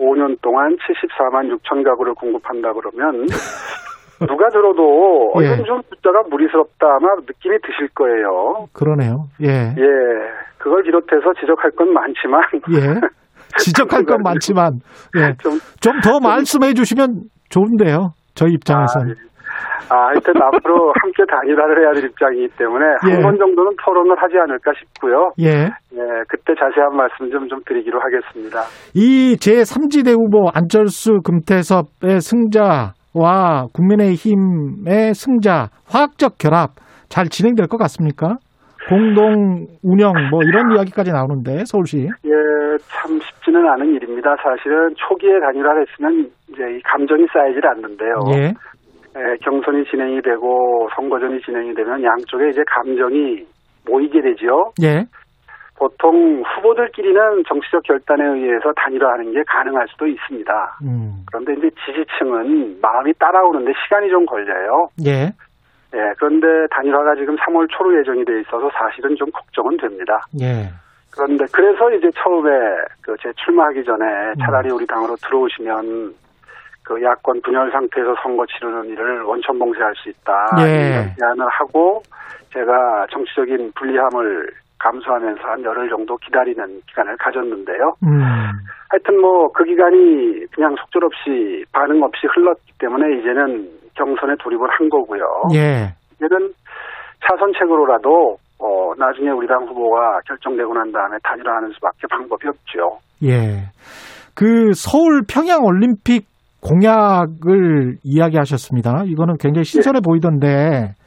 5년 동안 74만 6천 가구를 공급한다 그러면 누가 들어도 어, 예. 이건 좀 숫자가 무리스럽다 아마 느낌이 드실 거예요. 그러네요. 예. 예, 그걸 비롯해서 지적할 건 많지만 예. 지적할 건 많지만 예. 좀좀더 말씀해 주시면 좋은데요. 저희 입장에서는. 아, 하여튼 앞으로 함께 단일화를 해야 될 입장이기 때문에 예. 한번 정도는 토론을 하지 않을까 싶고요. 예. 예, 그때 자세한 말씀 좀, 좀 드리기로 하겠습니다. 이 제3지대 후보 안철수 금태섭의 승자 와 국민의힘의 승자 화학적 결합 잘 진행될 것 같습니까? 공동 운영 뭐 이런 이야기까지 나오는데 서울시. 예, 참 쉽지는 않은 일입니다. 사실은 초기에 단일화를 했으면 이제 이 감정이 쌓이질 않는데요. 예. 예, 경선이 진행이 되고 선거전이 진행이 되면 양쪽에 이제 감정이 모이게 되죠. 예. 보통 후보들끼리는 정치적 결단에 의해서 단일화하는 게 가능할 수도 있습니다. 음. 그런데 이제 지지층은 마음이 따라오는데 시간이 좀 걸려요. 예. 예, 그런데 단일화가 지금 3월 초로 예정이 돼 있어서 사실은 좀 걱정은 됩니다. 예. 그런데 그래서 이제 처음에 그 제 출마하기 전에 차라리 우리 당으로 들어오시면 그 야권 분열 상태에서 선거 치르는 일을 원천 봉쇄할 수 있다. 예. 이런 제안을 하고 제가 정치적인 불리함을 감수하면서 한 열흘 정도 기다리는 기간을 가졌는데요. 음. 하여튼 뭐 그 기간이 그냥 속절없이 반응 없이 흘렀기 때문에 이제는 경선에 돌입을 한 거고요. 예. 이제는 차선책으로라도 어 나중에 우리 당 후보가 결정되고 난 다음에 단일화하는 수밖에 방법이 없죠. 예. 그 서울 평양 올림픽 공약을 이야기하셨습니다. 이거는 굉장히 신선해 보이던데 예.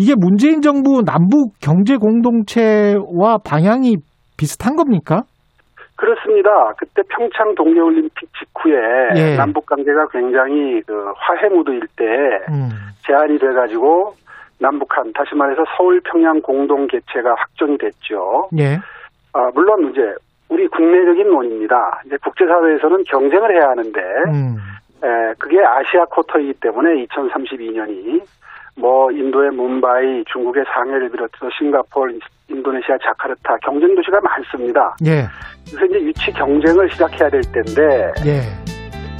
이게 문재인 정부 남북 경제 공동체와 방향이 비슷한 겁니까? 그렇습니다. 그때 평창 동계올림픽 직후에 예. 남북 관계가 굉장히 그 화해 무드일 때 음. 제안이 돼가지고 남북한 다시 말해서 서울 평양 공동 개최가 확정이 됐죠. 예. 아, 물론 이제 우리 국내적인 논의입니다. 이제 국제사회에서는 경쟁을 해야 하는데 음. 에, 그게 아시아 쿼터이기 때문에 2032년이 뭐 인도의 문바이, 중국의 상해를 비롯해서 싱가포르, 인도네시아 자카르타 경쟁 도시가 많습니다. 예. 그래서 이제 위치 경쟁을 시작해야 될 텐데 예.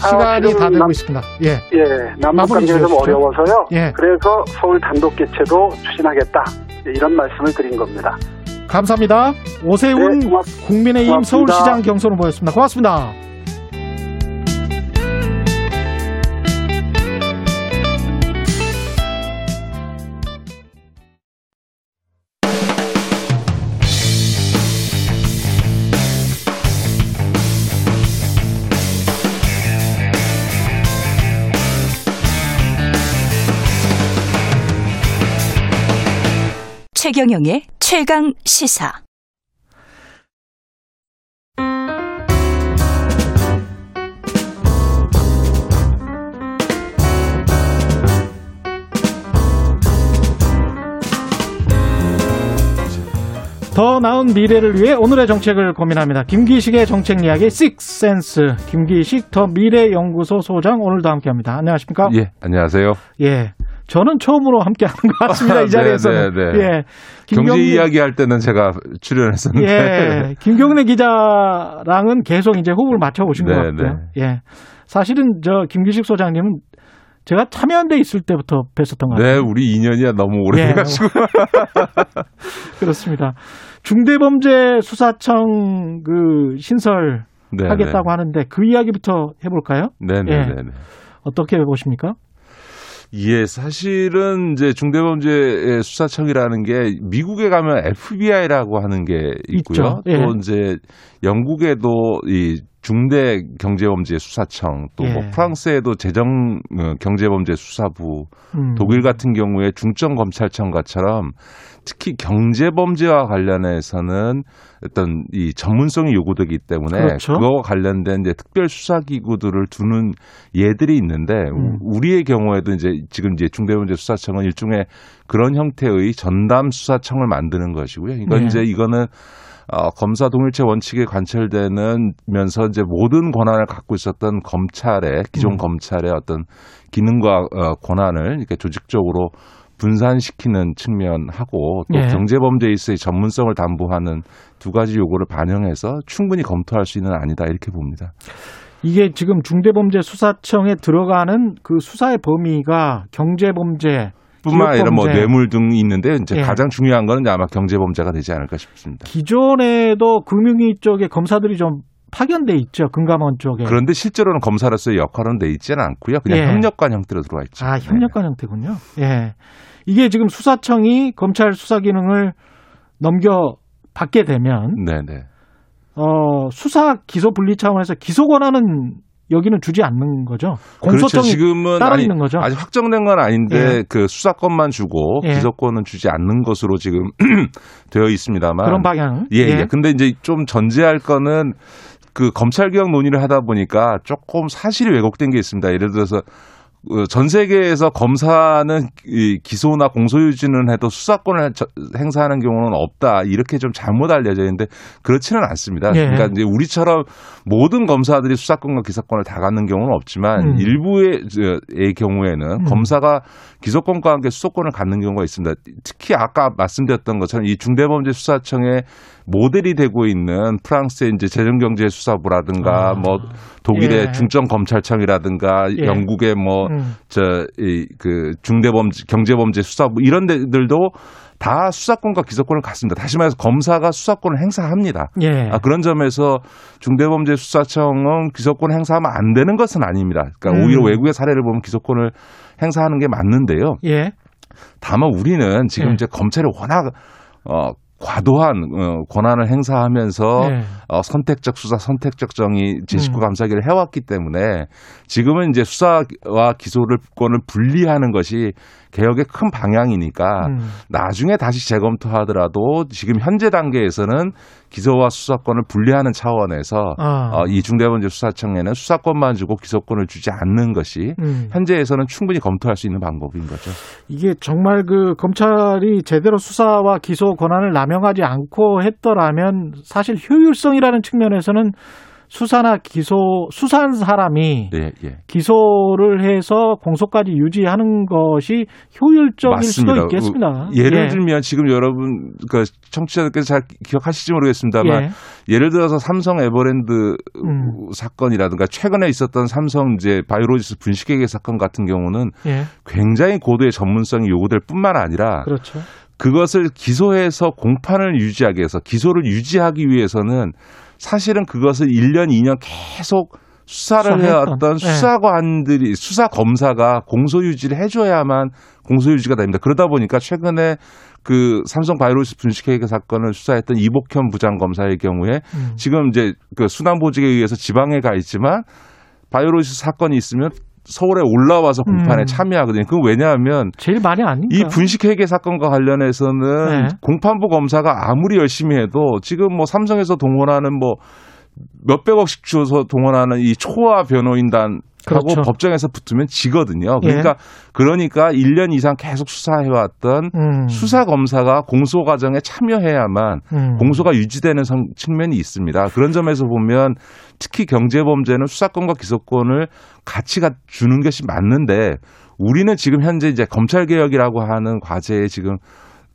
아, 시간이 지금 다 되고 남- 있습니다. 예. 예, 남북 관계가 좀. 어려워서요. 예. 그래서 서울 단독 개최도 추진하겠다. 예, 이런 말씀을 드린 겁니다. 감사합니다. 오세훈 네, 국민의힘 고맙습니다. 서울시장 경선 후보였습니다. 고맙습니다. 최경영의 최강 시사. 더 나은 미래를 위해 오늘의 정책을 고민합니다. 김기식의 정책 이야기 식센스 김기식 더 미래연구소 소장 오늘도 함께합니다. 안녕하십니까? 예, 안녕하세요. 예. 저는 처음으로 함께 하는 것 같습니다. 이 자리에서는. 네, 네, 네. 예. 경제 김경래- 이야기 할 때는 제가 출연했었는데. 예. 김경래 기자랑은 계속 이제 호흡을 맞춰 오신 것 네, 같고요. 예. 사실은 저 김기식 소장님은 제가 참여연대 있을 때부터 뵀었던 것 네, 같아요. 우리 인연이 너무 예. 오래돼가지고. 그렇습니다. 중대범죄 수사청 그 신설 네, 하겠다고 네. 하는데 그 이야기부터 해볼까요? 네 네네. 예. 어떻게 보십니까? 예, 사실은 이제 중대범죄 수사청이라는 게 미국에 가면 FBI라고 하는 게 있고요. 있죠. 예. 또 이제 영국에도 이 중대 경제범죄 수사청 또뭐 예. 프랑스에도 재정 어, 경제범죄 수사부 음. 독일 같은 경우에 중점 검찰청과처럼 특히 경제범죄와 관련해서는 어떤 이 전문성이 요구되기 때문에 그렇죠. 그거와 관련된 이제 특별 수사 기구들을 두는 예들이 있는데 음. 우- 우리의 경우에도 이제 지금 이제 중대범죄 수사청은 일종의 그런 형태의 전담 수사청을 만드는 것이고요. 이건 네. 이제 이거는 어, 검사 동일체 원칙에 관철되는면서 이제 모든 권한을 갖고 있었던 검찰의 기존 음. 검찰의 어떤 기능과 어, 권한을 이렇게 조직적으로 분산시키는 측면하고 또 예. 경제범죄에 있어의 전문성을 담보하는 두 가지 요구를 반영해서 충분히 검토할 수 있는 아니다 이렇게 봅니다. 이게 지금 중대범죄 수사청에 들어가는 그 수사의 범위가 경제범죄 뿐만 아니라 뭐. 뇌물 등이 있는데 이제 예. 가장 중요한 거는 아마 경제 범죄가 되지 않을까 싶습니다. 기존에도 금융위 쪽에 검사들이 좀 파견돼 있죠 금감원 쪽에. 그런데 실제로는 검사로서의 역할은 돼 있지는 않고요. 그냥 예. 협력관 형태로 들어와 있죠. 아 협력관 형태군요. 예, 이게 지금 수사청이 검찰 수사 기능을 넘겨 받게 되면 네, 네. 어, 수사 기소 분리 차원에서 기소 권한은 여기는 주지 않는 거죠. 그렇죠. 공소청이 지금은 따로 아니, 있는 거죠. 아직 확정된 건 아닌데 예. 그 수사권만 주고 예. 기소권은 주지 않는 것으로 지금 되어 있습니다만 그런 방향. 예, 예. 근데 이제 좀 전제할 거는 그 검찰 개혁 논의를 하다 보니까 조금 사실이 왜곡된 게 있습니다. 예를 들어서 어, 전 세계에서 검사는 이 기소나 공소유지는 해도 수사권을 저- 행사하는 경우는 없다 이렇게 좀 잘못 알려져 있는데 그렇지는 않습니다. 예. 그러니까 이제 우리처럼 모든 검사들이 수사권과 기소권을 다 갖는 경우는 없지만 음. 일부의 경우에는 음. 검사가 기소권과 함께 수사권을 갖는 경우가 있습니다. 특히 아까 말씀드렸던 것처럼 이 중대범죄 수사청의 모델이 되고 있는 프랑스의 이제 재정경제 수사부라든가 아. 뭐 독일의 예. 중점 검찰청이라든가 예. 영국의 뭐 음. 저이그 중대범죄 경제범죄 수사부 이런 데들도 다 수사권과 기소권을 갖습니다. 다시 말해서 검사가 수사권을 행사합니다. 예. 아, 그런 점에서 중대범죄 수사청은 기소권 행사하면 안 되는 것은 아닙니다. 그러니까 음. 오히려 외국의 사례를 보면 기소권을 행사하는 게 맞는데요. 예. 다만 우리는 지금 예. 이제 검찰이 워낙 어 과도한 어, 권한을 행사하면서 예. 어, 선택적 수사, 선택적 정의 제19 음. 감사기를 해왔기 때문에 지금은 이제 수사와 기소를 권을 분리하는 것이 개혁의 큰 방향이니까 음. 나중에 다시 재검토하더라도 지금 현재 단계에서는 기소와 수사권을 분리하는 차원에서 아. 어, 이 중대범죄 수사청에는 수사권만 주고 기소권을 주지 않는 것이 음. 현재에서는 충분히 검토할 수 있는 방법인 거죠. 이게 정말 그 검찰이 제대로 수사와 기소 권한을 남용하지 않고 했더라면 사실 효율성이라는 측면에서는 수사나 기소 수사한 사람이 네, 예. 기소를 해서 공소까지 유지하는 것이 효율적일 수도 맞습니다. 있겠습니다. 어, 예를 예. 들면 지금 여러분 그 청취자들께서 잘 기억하실지 모르겠습니다만 예. 예. 를 들어서 삼성 에버랜드 음. 사건이라든가 최근에 있었던 삼성 이제 바이오로지스 분식회계 사건 같은 경우는 예. 굉장히 고도의 전문성이 요구될 뿐만 아니라 그렇죠. 그것을 기소해서 공판을 유지하기 위해서 기소를 유지하기 위해서는 사실은 그것을 1년, 2년 계속 수사를 수사했던, 해왔던 네. 수사관들이 수사 검사가 공소 유지를 해줘야만 공소 유지가 됩니다. 그러다 보니까 최근에 그 삼성 바이오로스 분식회계 사건을 수사했던 이복현 부장 검사의 경우에 음. 지금 이제 그 순환보직에 의해서 지방에 가 있지만 바이오로스 사건이 있으면 서울에 올라와서 공판에 음. 참여하거든요. 그건 왜냐하면 제일 많이 아닌가? 이 분식회계 사건과 관련해서는 네. 공판부 검사가 아무리 열심히 해도 지금 뭐 삼성에서 동원하는 뭐 몇백억씩 주어서 동원하는 이 초화 변호인단 그렇죠. 법정에서 붙으면 지거든요. 예. 그러니까 그러니까 1년 이상 계속 수사해 왔던 음. 수사 검사가 공소 과정에 참여해야만 음. 공소가 유지되는 성- 측면이 있습니다. 그런 점에서 보면 특히 경제 범죄는 수사권과 기소권을 같이 가- 주는 것이 맞는데 우리는 지금 현재 이제 검찰 개혁이라고 하는 과제에 지금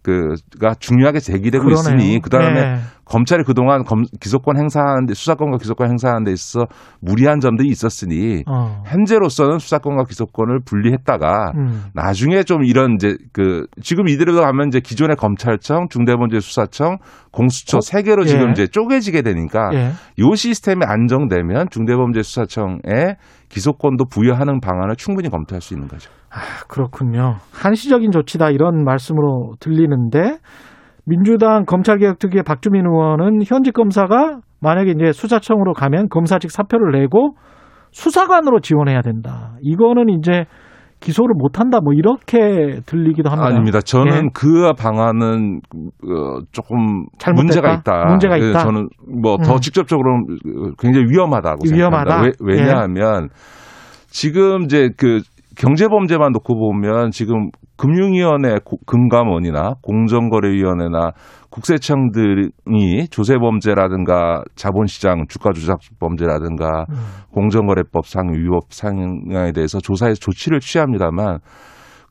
그가 중요하게 제기되고 그러네요. 있으니 그 다음에 네. 검찰이 그동안 검, 기소권 행사하는데 수사권과 기소권 행사하는 데 있어 무리한 점들이 있었으니 어. 현재로서는 수사권과 기소권을 분리했다가 음. 나중에 좀 이런 이제 그 지금 이대로 가면 이제 기존의 검찰청, 중대범죄수사청, 공수처 어? 세 개로 지금 예. 이제 쪼개지게 되니까 예. 요 시스템이 안정되면 중대범죄수사청에 기소권도 부여하는 방안을 충분히 검토할 수 있는 거죠. 그렇군요. 한시적인 조치다 이런 말씀으로 들리는데 민주당 검찰개혁 특위의 박주민 의원은 현직 검사가 만약에 이제 수사청으로 가면 검사직 사표를 내고 수사관으로 지원해야 된다. 이거는 이제 기소를 못한다. 뭐 이렇게 들리기도 합니다. 아닙니다. 저는 예. 그 방안은 어, 조금? 문제가 있다. 문제가 그 있다? 저는 뭐더 음. 직접적으로 굉장히 위험하다고 위험하다? 생각합니다. 왜, 왜냐하면 지금 이제 그 경제 범죄만 놓고 보면 지금 금융위원회 고- 금감원이나 공정거래위원회나 국세청들이 조세범죄라든가 자본시장 주가조작범죄라든가 음. 공정거래법상 위법 상황에 대해서 조사해서 조치를 취합니다만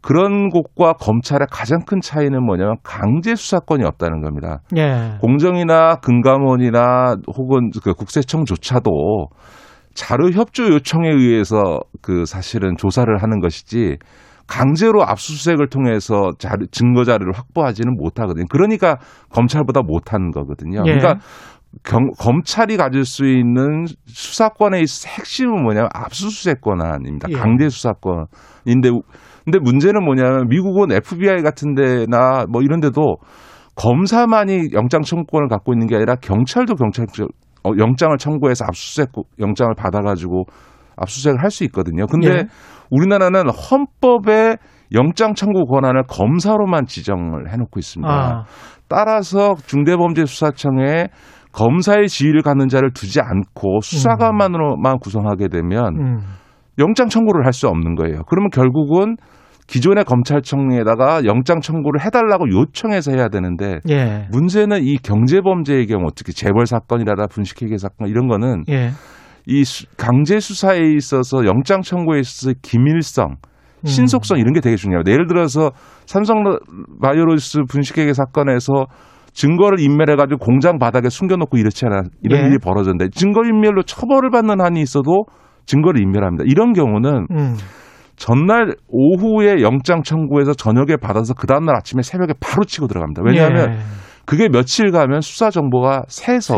그런 곳과 검찰의 가장 큰 차이는 뭐냐면 강제 수사권이 없다는 겁니다. 예. 공정이나 금감원이나 혹은 그 국세청조차도 자료 협조 요청에 의해서 그 사실은 조사를 하는 것이지 강제로 압수수색을 통해서 자료, 증거 자료를 확보하지는 못하거든요. 그러니까 검찰보다 못하는 거거든요. 예. 그러니까 경- 검찰이 가질 수 있는 수사권의 핵심은 뭐냐면 압수수색 권한입니다. 예. 강제 수사권인데 근데 문제는 뭐냐면 미국은 FBI 같은 데나 뭐 이런 데도 검사만이 영장 청구권을 갖고 있는 게 아니라 경찰도 경찰 어, 영장을 청구해서 압수수색 영장을 받아가지고 압수수색을 할 수 있거든요. 근데 예. 우리나라는 헌법에 영장 청구 권한을 검사로만 지정을 해놓고 있습니다. 아. 따라서 중대범죄수사청에 검사의 지위를 갖는 자를 두지 않고 수사관만으로만 구성하게 되면 음. 영장 청구를 할 수 없는 거예요. 그러면 결국은 기존의 검찰청에다가 영장 청구를 해달라고 요청해서 해야 되는데 예. 문제는 이 경제범죄의 경우 특히 재벌 사건이라다 분식회계 사건 이런 거는 예. 이 수- 강제 수사에 있어서 영장 청구에 있어서 기밀성, 음. 신속성 이런 게 되게 중요해요. 예를 들어서 삼성 바이오로스 분식회계 사건에서 증거를 인멸해가지고 공장 바닥에 숨겨놓고 이렇지 않아 이런 예. 일이 벌어졌는데 증거 인멸로 처벌을 받는 한이 있어도 증거를 인멸합니다. 이런 경우는 음. 전날 오후에 영장 청구해서 저녁에 받아서 그 다음날 아침에 새벽에 바로 치고 들어갑니다. 왜냐하면 예. 그게 며칠 가면 수사 정보가 새서.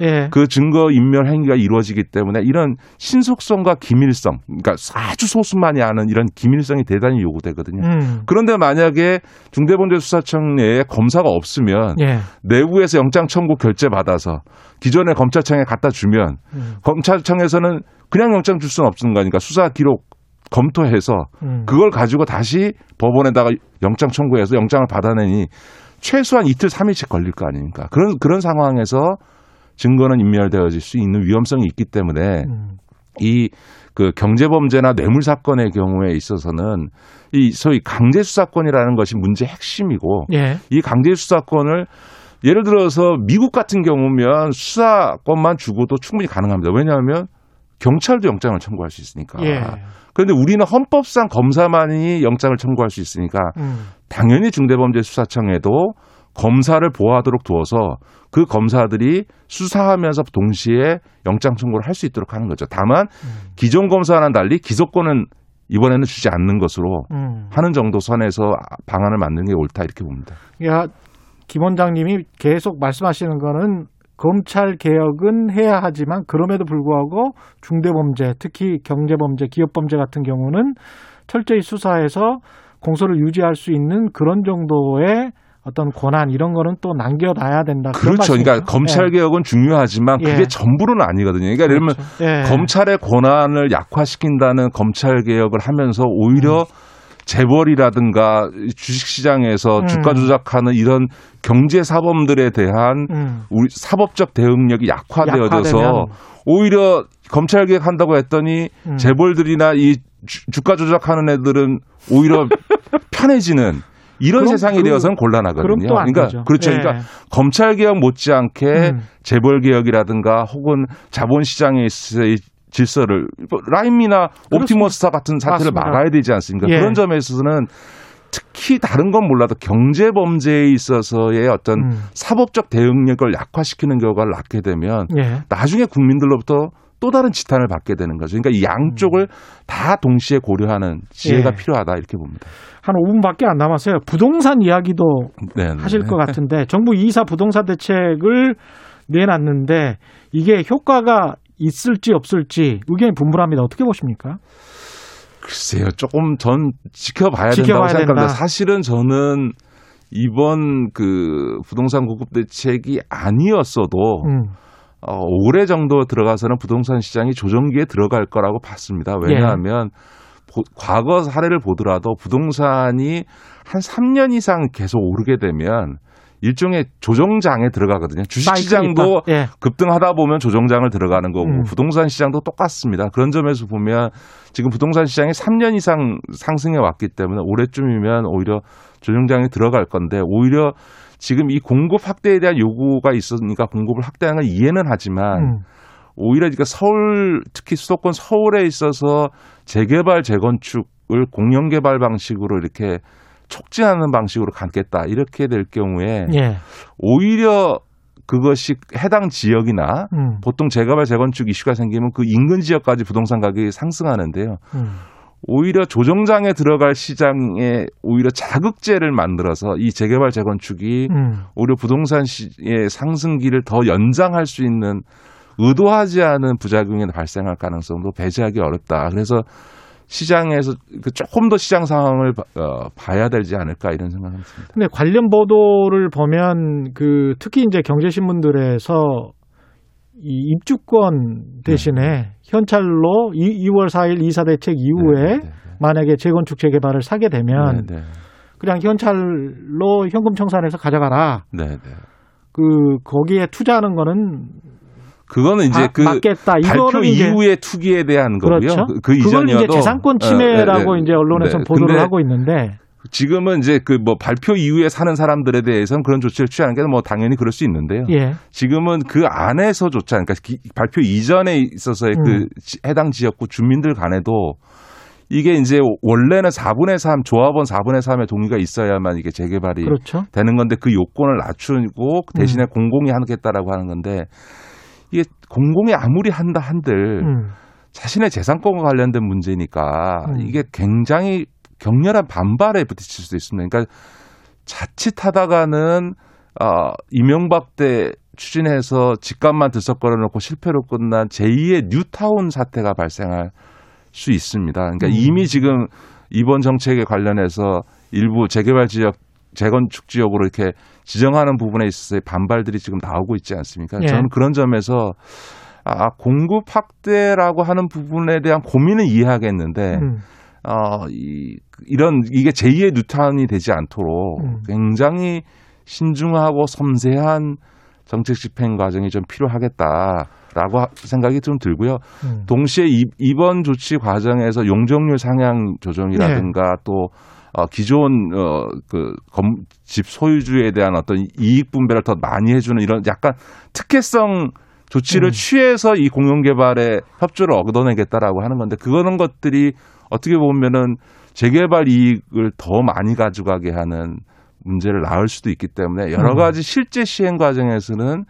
예. 그 증거 인멸 행위가 이루어지기 때문에 이런 신속성과 기밀성, 그러니까 아주 소수만이 아는 이런 기밀성이 대단히 요구되거든요. 음. 그런데 만약에 중대범죄수사청 내에 검사가 없으면 예. 내부에서 영장 청구 결제 받아서 기존의 검찰청에 갖다 주면 음. 검찰청에서는 그냥 영장 줄 수는 없는 거니까 수사 기록 검토해서 음. 그걸 가지고 다시 법원에다가 영장 청구해서 영장을 받아내니 최소한 이틀 삼일씩 걸릴 거 아닙니까? 그런 그런 상황에서 증거는 인멸되어질 수 있는 위험성이 있기 때문에 음. 이그 경제범죄나 뇌물 사건의 경우에 있어서는 이 소위 강제 수사권이라는 것이 문제 의 핵심이고 예. 이 강제 수사권을 예를 들어서 미국 같은 경우면 수사권만 주고도 충분히 가능합니다. 왜냐하면 경찰도 영장을 청구할 수 있으니까. 예. 그런데 우리는 헌법상 검사만이 영장을 청구할 수 있으니까 음. 당연히 중대범죄수사청에도 검사를 보호하도록 두어서 그 검사들이 수사하면서 동시에 영장 청구를 할 수 있도록 하는 거죠. 다만 기존 검사와는 달리 기소권은 이번에는 주지 않는 것으로 음. 하는 정도 선에서 방안을 만드는 게 옳다 이렇게 봅니다. 야, 김 원장님이 계속 말씀하시는 거는 검찰 개혁은 해야 하지만 그럼에도 불구하고 중대범죄, 특히 경제범죄, 기업범죄 같은 경우는 철저히 수사해서 공소를 유지할 수 있는 그런 정도의 어떤 권한 이런 거는 또 남겨놔야 된다. 그렇죠. 그러니까? 검찰 예. 개혁은 중요하지만 그게 예. 전부는 아니거든요. 그러니까 예를 들면 그렇죠. 예. 검찰의 권한을 약화시킨다는 검찰 개혁을 하면서 음. 오히려 재벌이라든가 주식시장에서 음. 주가 조작하는 이런 경제 사범들에 대한 음. 우리 사법적 대응력이 약화되어져서 약화되면. 오히려 검찰 개혁한다고 했더니 음. 재벌들이나 이 주, 주가 조작하는 애들은 오히려 편해지는 이런 세상이 그- 되어서는 곤란하거든요. 그러니까 되죠. 그렇죠. 예. 그러니까 검찰 개혁 못지않게 음. 재벌 개혁이라든가 혹은 자본시장에 있어의 질서를 뭐 라임이나 옵티머스타 같은 사태를 맞습니다. 막아야 되지 않습니까? 예. 그런 점에 있어서는 특히 다른 건 몰라도 경제 범죄에 있어서의 어떤 음. 사법적 대응력을 약화시키는 결과를 낳게 되면 예. 나중에 국민들로부터 또 다른 지탄을 받게 되는 거죠. 그러니까 이 양쪽을 다 동시에 고려하는 지혜가 음. 예. 필요하다 이렇게 봅니다. 한 5분밖에 안 남았어요. 부동산 이야기도 네, 네. 하실 것 같은데 정부 2사 부동산 대책을 내놨는데 이게 효과가 있을지 없을지 의견이 분분합니다. 어떻게 보십니까? 글쎄요, 조금 전 지켜봐야 지켜봐야 된다고 생각합니다. 된다. 사실은 저는 이번 그 부동산 공급 대책이 아니었어도 음. 어, 올해 정도 들어가서는 부동산 시장이 조정기에 들어갈 거라고 봤습니다. 왜냐하면 보- 과거 사례를 보더라도 부동산이 한 3년 이상 계속 오르게 되면 일종의 조정장에 들어가거든요. 주식시장도. 예. 급등하다 보면 조정장을 들어가는 거고 음. 부동산 시장도 똑같습니다. 그런 점에서 보면 지금 부동산 시장이 3년 이상 상승해 왔기 때문에 올해쯤이면 오히려 조정장에 들어갈 건데 오히려 지금 이 공급 확대에 대한 요구가 있으니까 공급을 확대하는 건 이해는 하지만 음. 오히려 그러니까 서울 특히 수도권 서울에 있어서 재개발 재건축을 공영 개발 방식으로 이렇게 촉진하는 방식으로 갖겠다 이렇게 될 경우에 예. 오히려 그것이 해당 지역이나 음. 보통 재개발 재건축 이슈가 생기면 그 인근 지역까지 부동산 가격이 상승하는데요. 음. 오히려 조정장에 들어갈 시장에 오히려 자극제를 만들어서 이 재개발 재건축이 음. 오히려 부동산 시의 상승기를 더 연장할 수 있는 의도하지 않은 부작용이 발생할 가능성도 배제하기 어렵다. 그래서 시장에서 그 조금 더 시장 상황을 봐- 어, 봐야 되지 않을까 이런 생각을 듭니다. 근데 관련 보도를 보면 그 특히 이제 경제신문들에서 이 입주권 대신에 현찰로 2, 월 4일 이사 대책 이후에 만약에 재건축 재개발을 사게 되면 네, 네. 그냥 현찰로 현금 청산해서 가져가라. 네, 네. 그 거기에 투자하는 거는 그거는 이제 아, 그 맞겠다. 발표 이후의 투기에 대한 거고요. 그렇죠. 그, 그 이전이어도 이제 재산권 침해라고 어, 네, 네. 이제 언론에서 네. 보도를 하고 있는데 지금은 이제 그 뭐 발표 이후에 사는 사람들에 대해서는 그런 조치를 취하는 게 뭐 당연히 그럴 수 있는데요. 예. 지금은 그 안에서조차 그러니까 기- 발표 이전에 있어서의 음. 그 지- 해당 지역구 주민들 간에도 이게 이제 원래는 4분의 3 조합원 4분의 3의 동의가 있어야만 이게 재개발이 그렇죠. 되는 건데 그 요건을 낮추고 대신에 공공이 하겠다라고 하는 건데 이게 공공이 아무리 한다 한들 음. 자신의 재산권과 관련된 문제니까 음. 이게 굉장히 격렬한 반발에 부딪힐 수도 있습니다. 그러니까 자칫하다가는 어, 이명박 때 추진해서 집값만 들썩거려 놓고 실패로 끝난 제2의 뉴타운 사태가 발생할 수 있습니다. 그러니까 음. 이미 지금 이번 정책에 관련해서 일부 재개발 지역 재건축 지역으로 이렇게 지정하는 부분에 있어서의 반발들이 지금 나오고 있지 않습니까? 예. 저는 그런 점에서 아, 공급 확대라고 하는 부분에 대한 고민은 이해하겠는데 음. 어, 이, 이런, 이게 제2의 뉴타운이 되지 않도록 음. 굉장히 신중하고 섬세한 정책 집행 과정이 좀 필요하겠다라고 하- 생각이 좀 들고요. 음. 동시에 이, 이번 조치 과정에서 용적률 상향 조정이라든가 네. 또 어, 기존 어, 그 검, 집 소유주에 대한 어떤 이익 분배를 더 많이 해주는 이런 약간 특혜성 조치를 음. 취해서 이 공영 개발에 협조를 얻어내겠다라고 하는 건데 그거는 것들이 어떻게 보면은 재개발 이익을 더 많이 가져가게 하는 문제를 낳을 수도 있기 때문에 여러 음. 가지 실제 시행 과정에서는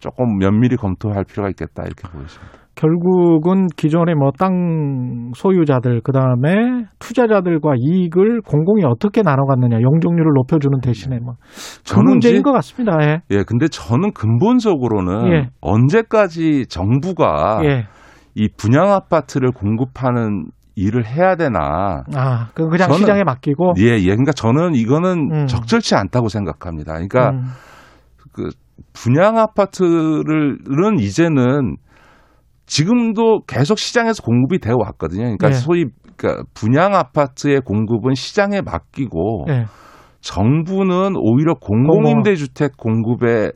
조금 면밀히 검토할 필요가 있겠다 이렇게 보여집니다. 결국은 기존의 뭐 땅 소유자들 그다음에 투자자들과 이익을 공공이 어떻게 나눠 갔느냐 용적률을 높여 주는 대신에 뭐그 저는 문제인 것 같습니다. 예. 예, 근데 저는 근본적으로는 예. 언제까지 정부가 예. 이 분양 아파트를 공급하는 일을 해야 되나? 아, 그 그냥 저는- 시장에 맡기고 예, 예. 그러니까 저는 이거는 음. 적절치 않다고 생각합니다. 그러니까 음. 그 분양 아파트를은 이제는 지금도 계속 시장에서 공급이 되어 왔거든요. 그러니까 네. 소위 그러니까 분양 아파트의 공급은 시장에 맡기고 예. 정부는 오히려 공공임대주택 공급에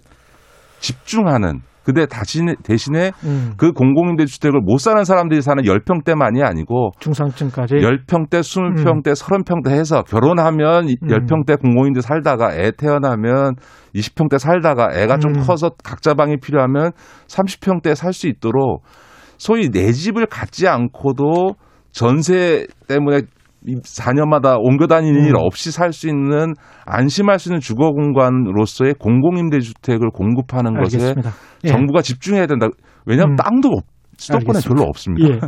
집중하는 근데 대신에, 대신에 음. 그 공공임대 주택을 못 사는 사람들이 사는 10평대만이 아니고 중상층까지 10평대, 20평대, 30평대 해서 결혼하면 이 음. 10평대 공공임대 살다가 애 태어나면 20평대 살다가 애가 좀 음. 커서 각자 방이 필요하면 30평대 살 수 있도록 소위 내 집을 갖지 않고도 전세 때문에 4년마다 옮겨 다니는 일 음. 없이 살 수 있는 안심할 수 있는 주거 공간으로서의 공공임대주택을 공급하는 것에 알겠습니다. 예. 정부가 집중해야 된다. 왜냐하면 음. 땅도 없, 수도권에 알겠습니다. 별로 없습니다. 예.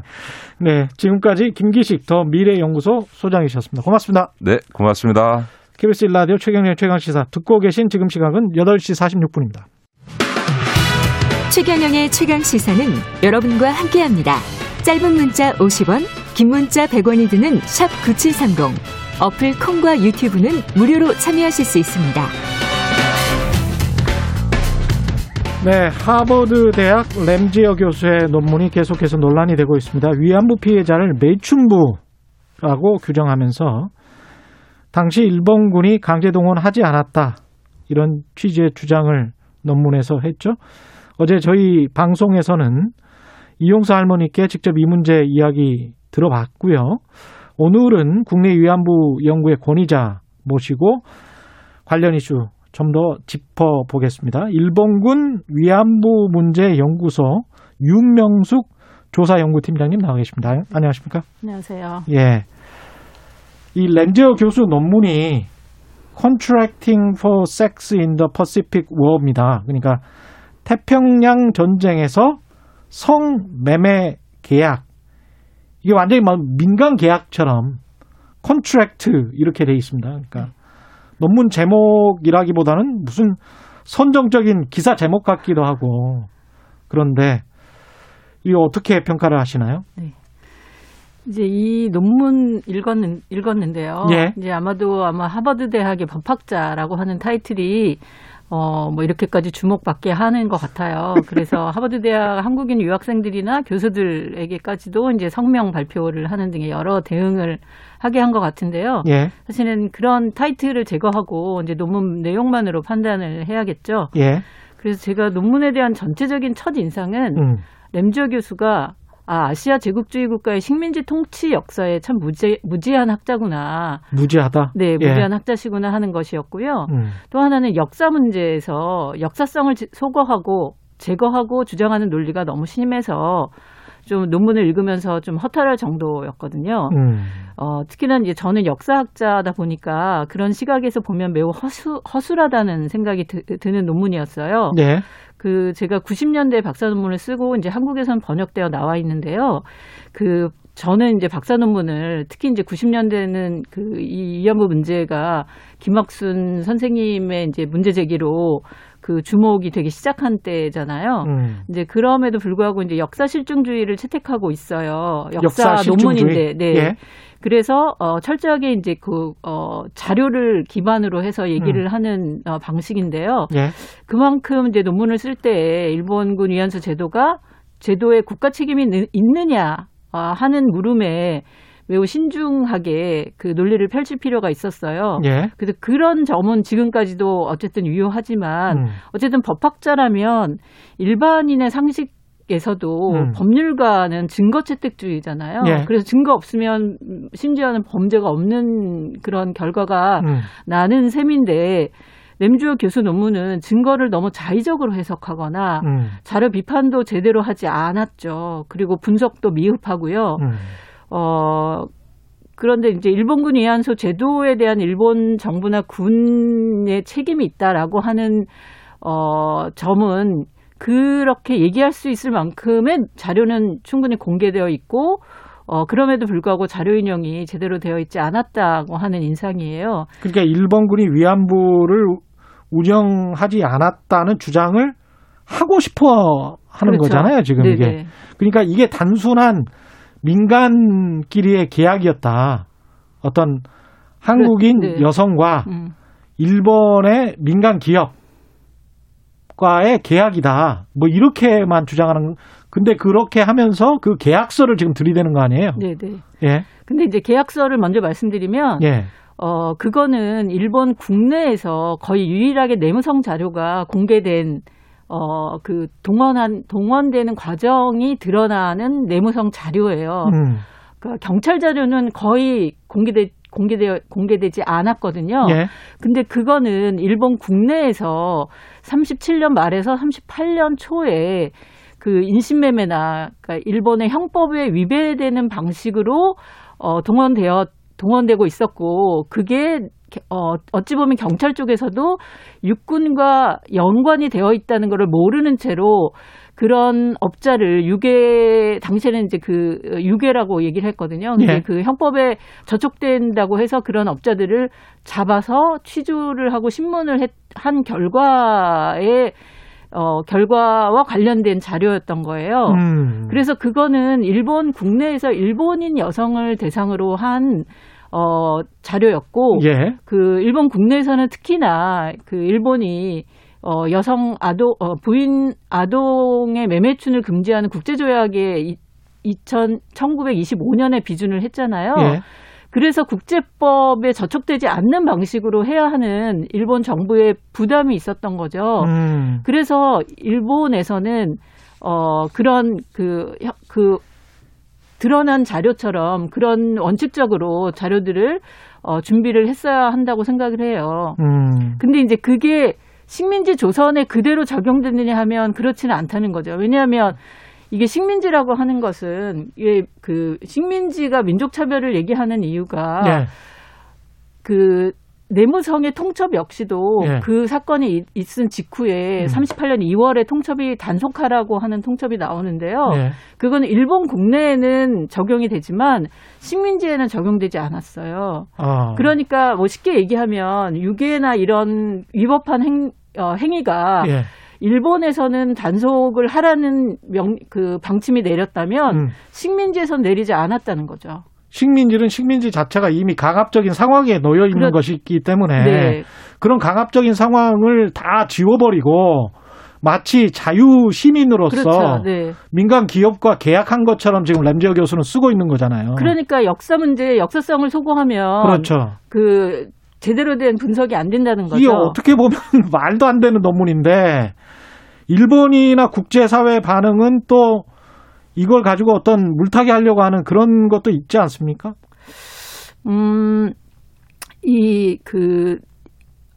네, 지금까지 김기식 더 미래연구소 소장이셨습니다. 고맙습니다. 네, 고맙습니다. KBS 1라디오 최경련 최강시사 듣고 계신 지금 시각은 8시 46분입니다. 최경영의 최강 시사는 여러분과 함께합니다. 짧은 문자 50원, 긴 문자 100원이 드는 샵 9730. 어플 콩과 유튜브는 무료로 참여하실 수 있습니다. 네, 하버드 대학 램지어 교수의 논문이 계속해서 논란이 되고 있습니다. 위안부 피해자를 매춘부라고 규정하면서 당시 일본군이 강제 동원하지 않았다. 이런 취지의 주장을 논문에서 했죠. 어제 저희 방송에서는 이용사 할머니께 직접 이 문제 이야기 들어봤고요. 오늘은 국내 위안부 연구의 권위자 모시고 관련 이슈 좀 더 짚어보겠습니다. 일본군 위안부 문제 연구소 윤명숙 조사연구팀장님 나와 계십니다. 안녕하십니까? 안녕하세요. 예. 이 램지어 교수 논문이 Contracting for Sex in the Pacific War입니다. 그러니까 태평양 전쟁에서 성매매 계약 이게 완전히 막 민간 계약처럼 contract 이렇게 돼 있습니다. 그러니까 논문 제목이라기보다는 무슨 선정적인 기사 제목 같기도 하고 그런데 이거 어떻게 평가를 하시나요? 네. 이제 이 논문 읽었는, 읽었는데요. 예. 이제 아마도 아마 하버드 대학의 법학자라고 하는 타이틀이 어, 뭐 이렇게까지 주목받게 하는 것 같아요. 그래서 하버드 대학 한국인 유학생들이나 교수들에게까지도 이제 성명 발표를 하는 등의 여러 대응을 하게 한 것 같은데요. 예. 사실은 그런 타이틀을 제거하고 이제 논문 내용만으로 판단을 해야겠죠. 예. 그래서 제가 논문에 대한 전체적인 첫 인상은 음. 램지어 교수가 아, 아시아 제국주의 국가의 식민지 통치 역사에 참 무지, 무지한 학자구나. 무지하다. 네, 예. 무지한 학자시구나 하는 것이었고요. 음. 또 하나는 역사 문제에서 역사성을 지- 소거하고 제거하고 주장하는 논리가 너무 심해서 좀 논문을 읽으면서 좀 허탈할 정도였거든요. 음. 어, 특히나 이제 저는 역사학자다 보니까 그런 시각에서 보면 매우 허수, 허술하다는 생각이 드, 드는 논문이었어요. 네. 그 제가 90년대 박사 논문을 쓰고 이제 한국에선 번역되어 나와 있는데요. 그 저는 이제 박사 논문을 특히 이제 90년대는 그 이 위안부 문제가 김학순 선생님의 이제 문제 제기로 그 주목이 되기 시작한 때잖아요. 음. 이제 그럼에도 불구하고 이제 역사 실증주의를 채택하고 있어요. 역사, 역사. 논문인데, 네. 예. 그래서 어 철저하게 이제 그어 자료를 기반으로 해서 얘기를 음. 하는 어 방식인데요. 예. 그만큼 이제 논문을 쓸 때 일본군 위안소 제도가 제도에 국가 책임이 느- 있느냐 아, 하는 물음에 매우 신중하게 그 논리를 펼칠 필요가 있었어요. 예. 그래서 그런 점은 지금까지도 어쨌든 유효하지만 음. 어쨌든 법학자라면 일반인의 상식 에서도 음. 법률가는 증거 채택주의잖아요. 예. 그래서 증거 없으면 음, 심지어는 범죄가 없는 그런 결과가 음. 나는 셈인데 램주어 교수 논문은 증거를 너무 자의적으로 해석하거나 음. 자료 비판도 제대로 하지 않았죠. 그리고 분석도 미흡하고요. 음. 어, 그런데 이제 일본군 위안소 제도에 대한 일본 정부나 군의 책임이 있다라고 하는 어, 점은 그렇게 얘기할 수 있을 만큼의 자료는 충분히 공개되어 있고 어, 그럼에도 불구하고 자료 인용이 제대로 되어 있지 않았다고 하는 인상이에요. 그러니까 일본군이 위안부를 운영하지 않았다는 주장을 하고 싶어 하는 그렇죠. 거잖아요, 지금 네네. 이게. 그러니까 이게 단순한 민간끼리의 계약이었다. 어떤 한국인 그렇- 네. 여성과 음. 일본의 민간 기업 과의 계약이다. 뭐 이렇게만 주장하는 근데 그렇게 하면서 그 계약서를 지금 들이대는 거 아니에요? 네 네. 예. 근데 이제 계약서를 먼저 말씀드리면 예. 어, 그거는 일본 국내에서 거의 유일하게 내무성 자료가 공개된 어, 그 동원한 동원되는 과정이 드러나는 내무성 자료예요. 음. 그 경찰 자료는 거의 공개돼 공개되어 공개되지 않았거든요. 예. 근데 그거는 일본 국내에서 37년 말에서 38년 초에 그 인신매매나 그러니까 일본의 형법에 위배되는 방식으로 어 동원되어 동원되고 있었고 그게 어 어찌 보면 경찰 쪽에서도 육군과 연관이 되어 있다는 것을 모르는 채로 그런 업자를 유괴 당시에는 이제 그 유괴라고 얘기를 했거든요. 근데 예. 그 형법에 저촉된다고 해서 그런 업자들을 잡아서 취조를 하고 신문을 했, 한 결과에 어 결과와 관련된 자료였던 거예요. 음. 그래서 그거는 일본 국내에서 일본인 여성을 대상으로 한 어, 자료였고, 예. 그 일본 국내에서는 특히나 그 일본이 어, 여성 아동 어, 부인 아동의 매매춘을 금지하는 국제조약에 이, 2000, 1925년에 비준을 했잖아요. 예. 그래서 국제법에 저촉되지 않는 방식으로 해야 하는 일본 정부의 부담이 있었던 거죠. 음. 그래서 일본에서는 어 그런 그그 드러난 자료처럼 그런 원칙적으로 자료들을 어 준비를 했어야 한다고 생각을 해요. 음. 근데 이제 그게 식민지 조선에 그대로 적용되느냐 하면 그렇지는 않다는 거죠. 왜냐하면 이게 식민지라고 하는 것은 이게 그 식민지가 민족 차별을 얘기하는 이유가 예. 그 내무성의 통첩 역시도 예. 그 사건이 있- 있은 직후에 음. 38년 2월에 통첩이 단속하라고 하는 통첩이 나오는데요. 예. 그거는 일본 국내에는 적용이 되지만 식민지에는 적용되지 않았어요. 어. 그러니까 뭐 쉽게 얘기하면 유괴나 이런 위법한 행, 어, 행위가 예. 일본에서는 단속을 하라는 명, 그 방침이 내렸다면 음. 식민지에선 내리지 않았다는 거죠. 식민지는 식민지 자체가 이미 강압적인 상황에 놓여 있는 그렇- 것이기 때문에 네. 그런 강압적인 상황을 다 지워버리고 마치 자유 시민으로서 그렇죠. 네. 민간 기업과 계약한 것처럼 지금 램지어 교수는 쓰고 있는 거잖아요. 그러니까 역사 문제, 역사성을 소고하면 그렇죠. 그 제대로 된 분석이 안 된다는 거죠. 이게 어떻게 보면 말도 안 되는 논문인데 일본이나 국제사회 반응은 또 이걸 가지고 어떤 물타기 하려고 하는 그런 것도 있지 않습니까? 음, 이, 그,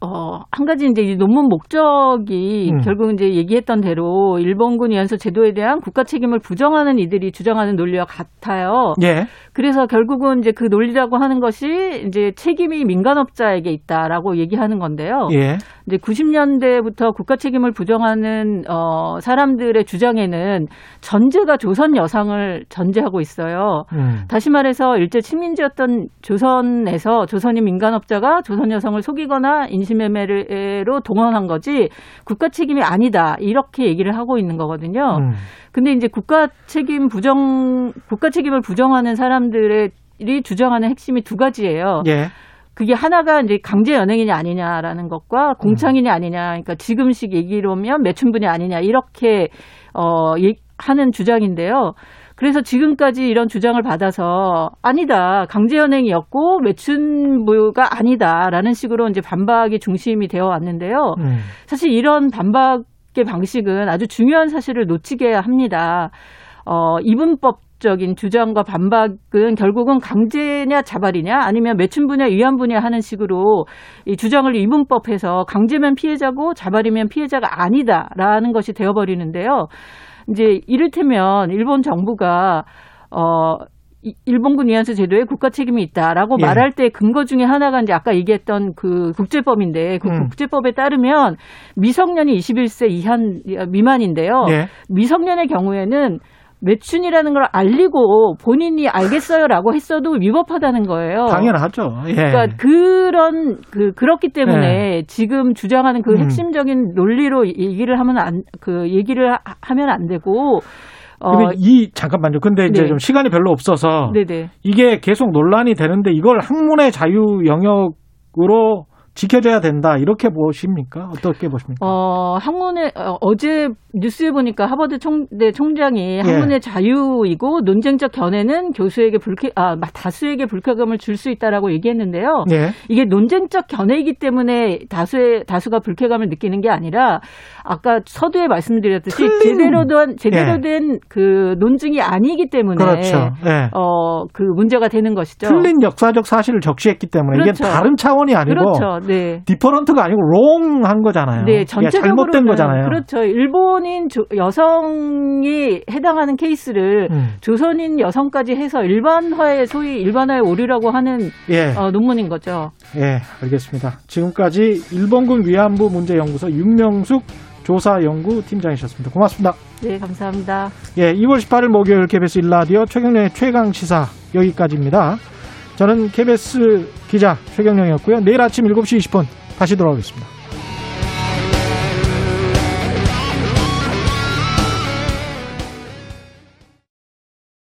어, 한 가지 이제 이 논문 목적이 음. 결국 이제 얘기했던 대로 일본군 위안소 제도에 대한 국가 책임을 부정하는 이들이 주장하는 논리와 같아요. 예. 그래서 결국은 이제 그 논리라고 하는 것이 이제 책임이 민간업자에게 있다라고 얘기하는 건데요. 예. 이제 90년대부터 국가 책임을 부정하는 어 사람들의 주장에는 전제가 조선 여상을 전제하고 있어요. 음. 다시 말해서 일제 식민지였던 조선에서 조선인 민간업자가 조선 여성을 속이거나 인신매매로 동원한 거지 국가 책임이 아니다 이렇게 얘기를 하고 있는 거거든요. 음. 근데 이제 국가 책임 부정 국가 책임을 부정하는 사람 들의 이 주장하는 핵심이 두 가지예요. 예. 그게 하나가 이제 강제 연행이냐 아니냐라는 것과 공창이냐 아니냐, 그러니까 지금식 얘기로면 매춘분이 아니냐 이렇게 어 예- 하는 주장인데요. 그래서 지금까지 이런 주장을 받아서 아니다 강제 연행이었고 매춘부가 아니다라는 식으로 이제 반박이 중심이 되어 왔는데요. 음. 사실 이런 반박의 방식은 아주 중요한 사실을 놓치게 합니다. 어, 이분법 적인 주장과 반박은 결국은 강제냐 자발이냐 아니면 매춘부냐 위안부냐 하는 식으로 이 주장을 이분법해서 강제면 피해자고 자발이면 피해자가 아니다라는 것이 되어버리는데요. 이제 이를테면 일본 정부가 어 이- 일본군 위안소 제도에 국가 책임이 있다라고 예. 말할 때 근거 중에 하나가 이제 아까 얘기했던 그 국제법인데 그 음. 국제법에 따르면 미성년이 21세 이한 미만인데요. 예. 미성년의 경우에는 매춘이라는 걸 알리고 본인이 알겠어요라고 했어도 위법하다는 거예요. 당연하죠. 예. 그러니까 그런 그 그렇기 때문에 지금 주장하는 그 음. 핵심적인 논리로 얘기를 하면 안 그 얘기를 하- 하면 안 되고 어 근데 이 잠깐만요. 근데 이제 네. 좀 시간이 별로 없어서 네네 이게 계속 논란이 되는데 이걸 학문의 자유 영역으로 지켜져야 된다 이렇게 보십니까? 어떻게 보십니까? 어, 학문의, 어, 어제 뉴스에 보니까 하버드 총대 총장이 예. 학문의 자유이고 논쟁적 견해는 교수에게 불쾌, 아, 마- 다수에게 불쾌감을 줄 수 있다라고 얘기했는데요. 예. 이게 논쟁적 견해이기 때문에 다수의, 다수가 불쾌감을 느끼는 게 아니라 아까 서두에 말씀드렸듯이 틀린- 제대로 된, 제대로 예. 된그 논증이 아니기 때문에 그렇죠. 예. 어, 그 문제가 되는 것이죠. 틀린 역사적 사실을 적시했기 때문에 그렇죠. 이게 다른 차원이 아니고 그렇죠. 네. 디퍼런트가 아니고 롱한 거잖아요. 네, 이게 전체적으로 잘못된 거잖아요. 그렇죠. 일본인 조- 여성이 해당하는 케이스를 음. 조선인 여성까지 해서 일반화의 소위 일반화의 오류라고 하는 예. 어, 논문인 거죠. 예, 알겠습니다. 지금까지 일본군 위안부 문제 연구소 윤명숙 조사연구 팀장이셨습니다. 고맙습니다. 네, 감사합니다. 예, 2월 18일 목요일 KBS 일라디오 최경련의 최강 시사 여기까지입니다. 저는 KBS 기자 최경령이었고요. 내일 아침 7시 20분 다시 돌아오겠습니다.